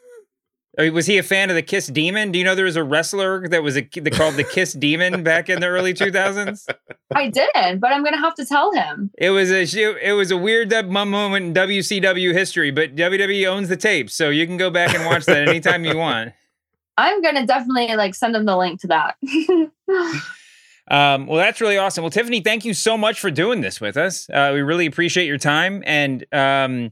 Was he a fan of the Kiss Demon? Do you know there was a wrestler that was a that called the Kiss Demon back in the early 2000s? I didn't, but I'm gonna have to tell him. It was a it was a weird dub- moment in WCW history, but WWE owns the tapes, so you can go back and watch that anytime you want. I'm gonna definitely like send him the link to that. Um, well, that's really awesome. Well, Tiffany, thank you so much for doing this with us. Uh, we really appreciate your time. And, um,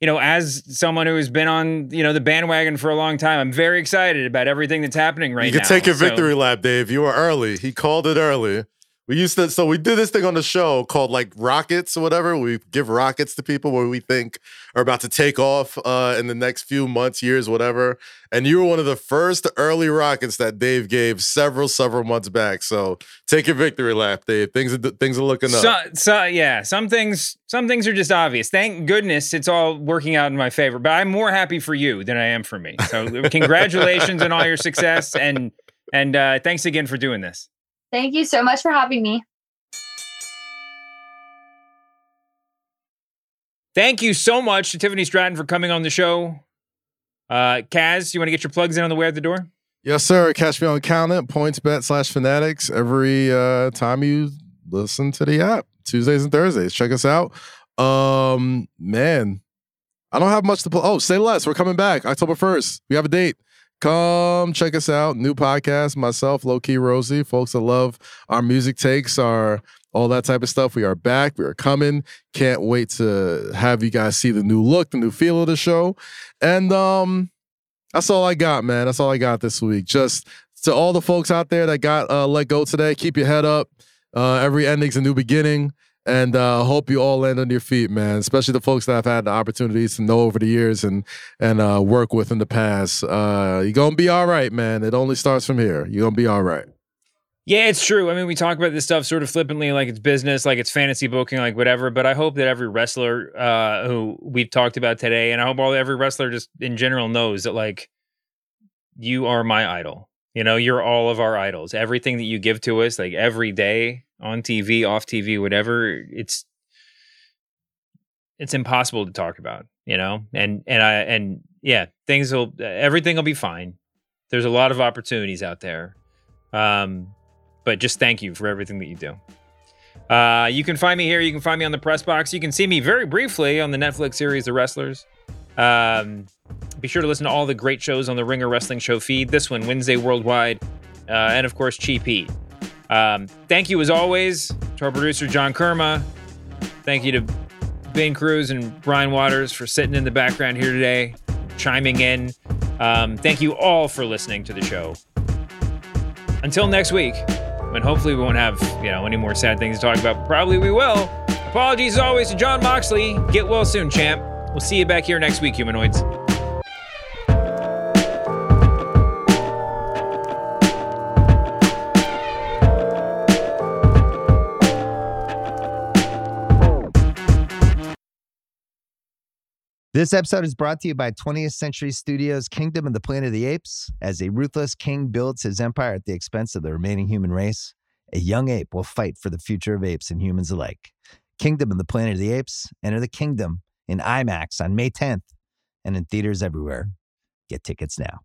you know, as someone who has been on, you know, the bandwagon for a long time, I'm very excited about everything that's happening right now. you now. can take your So- victory lap, Dave. You were early. He called it early. We used to, so we did this thing on the show called like rockets or whatever. We give rockets to people where we think are about to take off uh, in the next few months, years, whatever. And you were one of the first early rockets that Dave gave several, several months back. So take your victory lap, Dave. Things are things are looking up. So, so yeah, some things, some things are just obvious. Thank goodness it's all working out in my favor. But I'm more happy for you than I am for me. So, congratulations on all your success, and and uh, thanks again for doing this. Thank you so much for having me. Thank you so much to Tiffany Stratton for coming on the show. Uh, Kaz, you want to get your plugs in on the way out the door? Yes, sir. Catch me on Count It, PointsBet slash Fanatics every uh, time you listen to the app. Tuesdays and Thursdays. Check us out. Um, man, I don't have much to pull. Oh, say less. We're coming back October 1st. We have a date. Come check us out. New podcast. Myself, Low Key Rosie. Folks that love our music takes, our all that type of stuff. We are back. We are coming. Can't wait to have you guys see the new look, the new feel of the show. And um, that's all I got, man. That's all I got this week. Just to all the folks out there that got uh, let go today, keep your head up. Uh, every ending's a new beginning. And uh, hope you all land on your feet, man. Especially the folks that I've had the opportunities to know over the years and and uh, work with in the past. Uh, you're gonna be all right, man. It only starts from here. You're gonna be all right. Yeah, it's true. I mean, we talk about this stuff sort of flippantly, like it's business, like it's fantasy booking, like whatever. But I hope that every wrestler uh, who we've talked about today, and I hope all every wrestler just in general knows that like you are my idol. You know, you're all of our idols. Everything that you give to us, like every day on TV, off TV, whatever, it's it's impossible to talk about. You know, and and I and yeah, things will everything will be fine. There's a lot of opportunities out there. Um, but just thank you for everything that you do. Uh, you can find me here. You can find me on the press box. You can see me very briefly on the Netflix series The Wrestlers. Um, be sure to listen to all the great shows on the Ringer Wrestling Show feed. This one, Wednesday Worldwide, uh, and of course, Cheap Heat. Um, thank you as always to our producer, John Kermah. Thank you to Ben Cruz and Brian Waters for sitting in the background here today, chiming in. Um, thank you all for listening to the show. Until next week, when hopefully we won't have you know any more sad things to talk about. Probably we will. Apologies as always to Jon Moxley. Get well soon, champ. We'll see you back here next week, humanoids. This episode is brought to you by 20th Century Studios' Kingdom of the Planet of the Apes. As a ruthless king builds his empire at the expense of the remaining human race, a young ape will fight for the future of apes and humans alike. Kingdom of the Planet of the Apes. Enter the kingdom in IMAX on May 10th and in theaters everywhere. Get tickets now.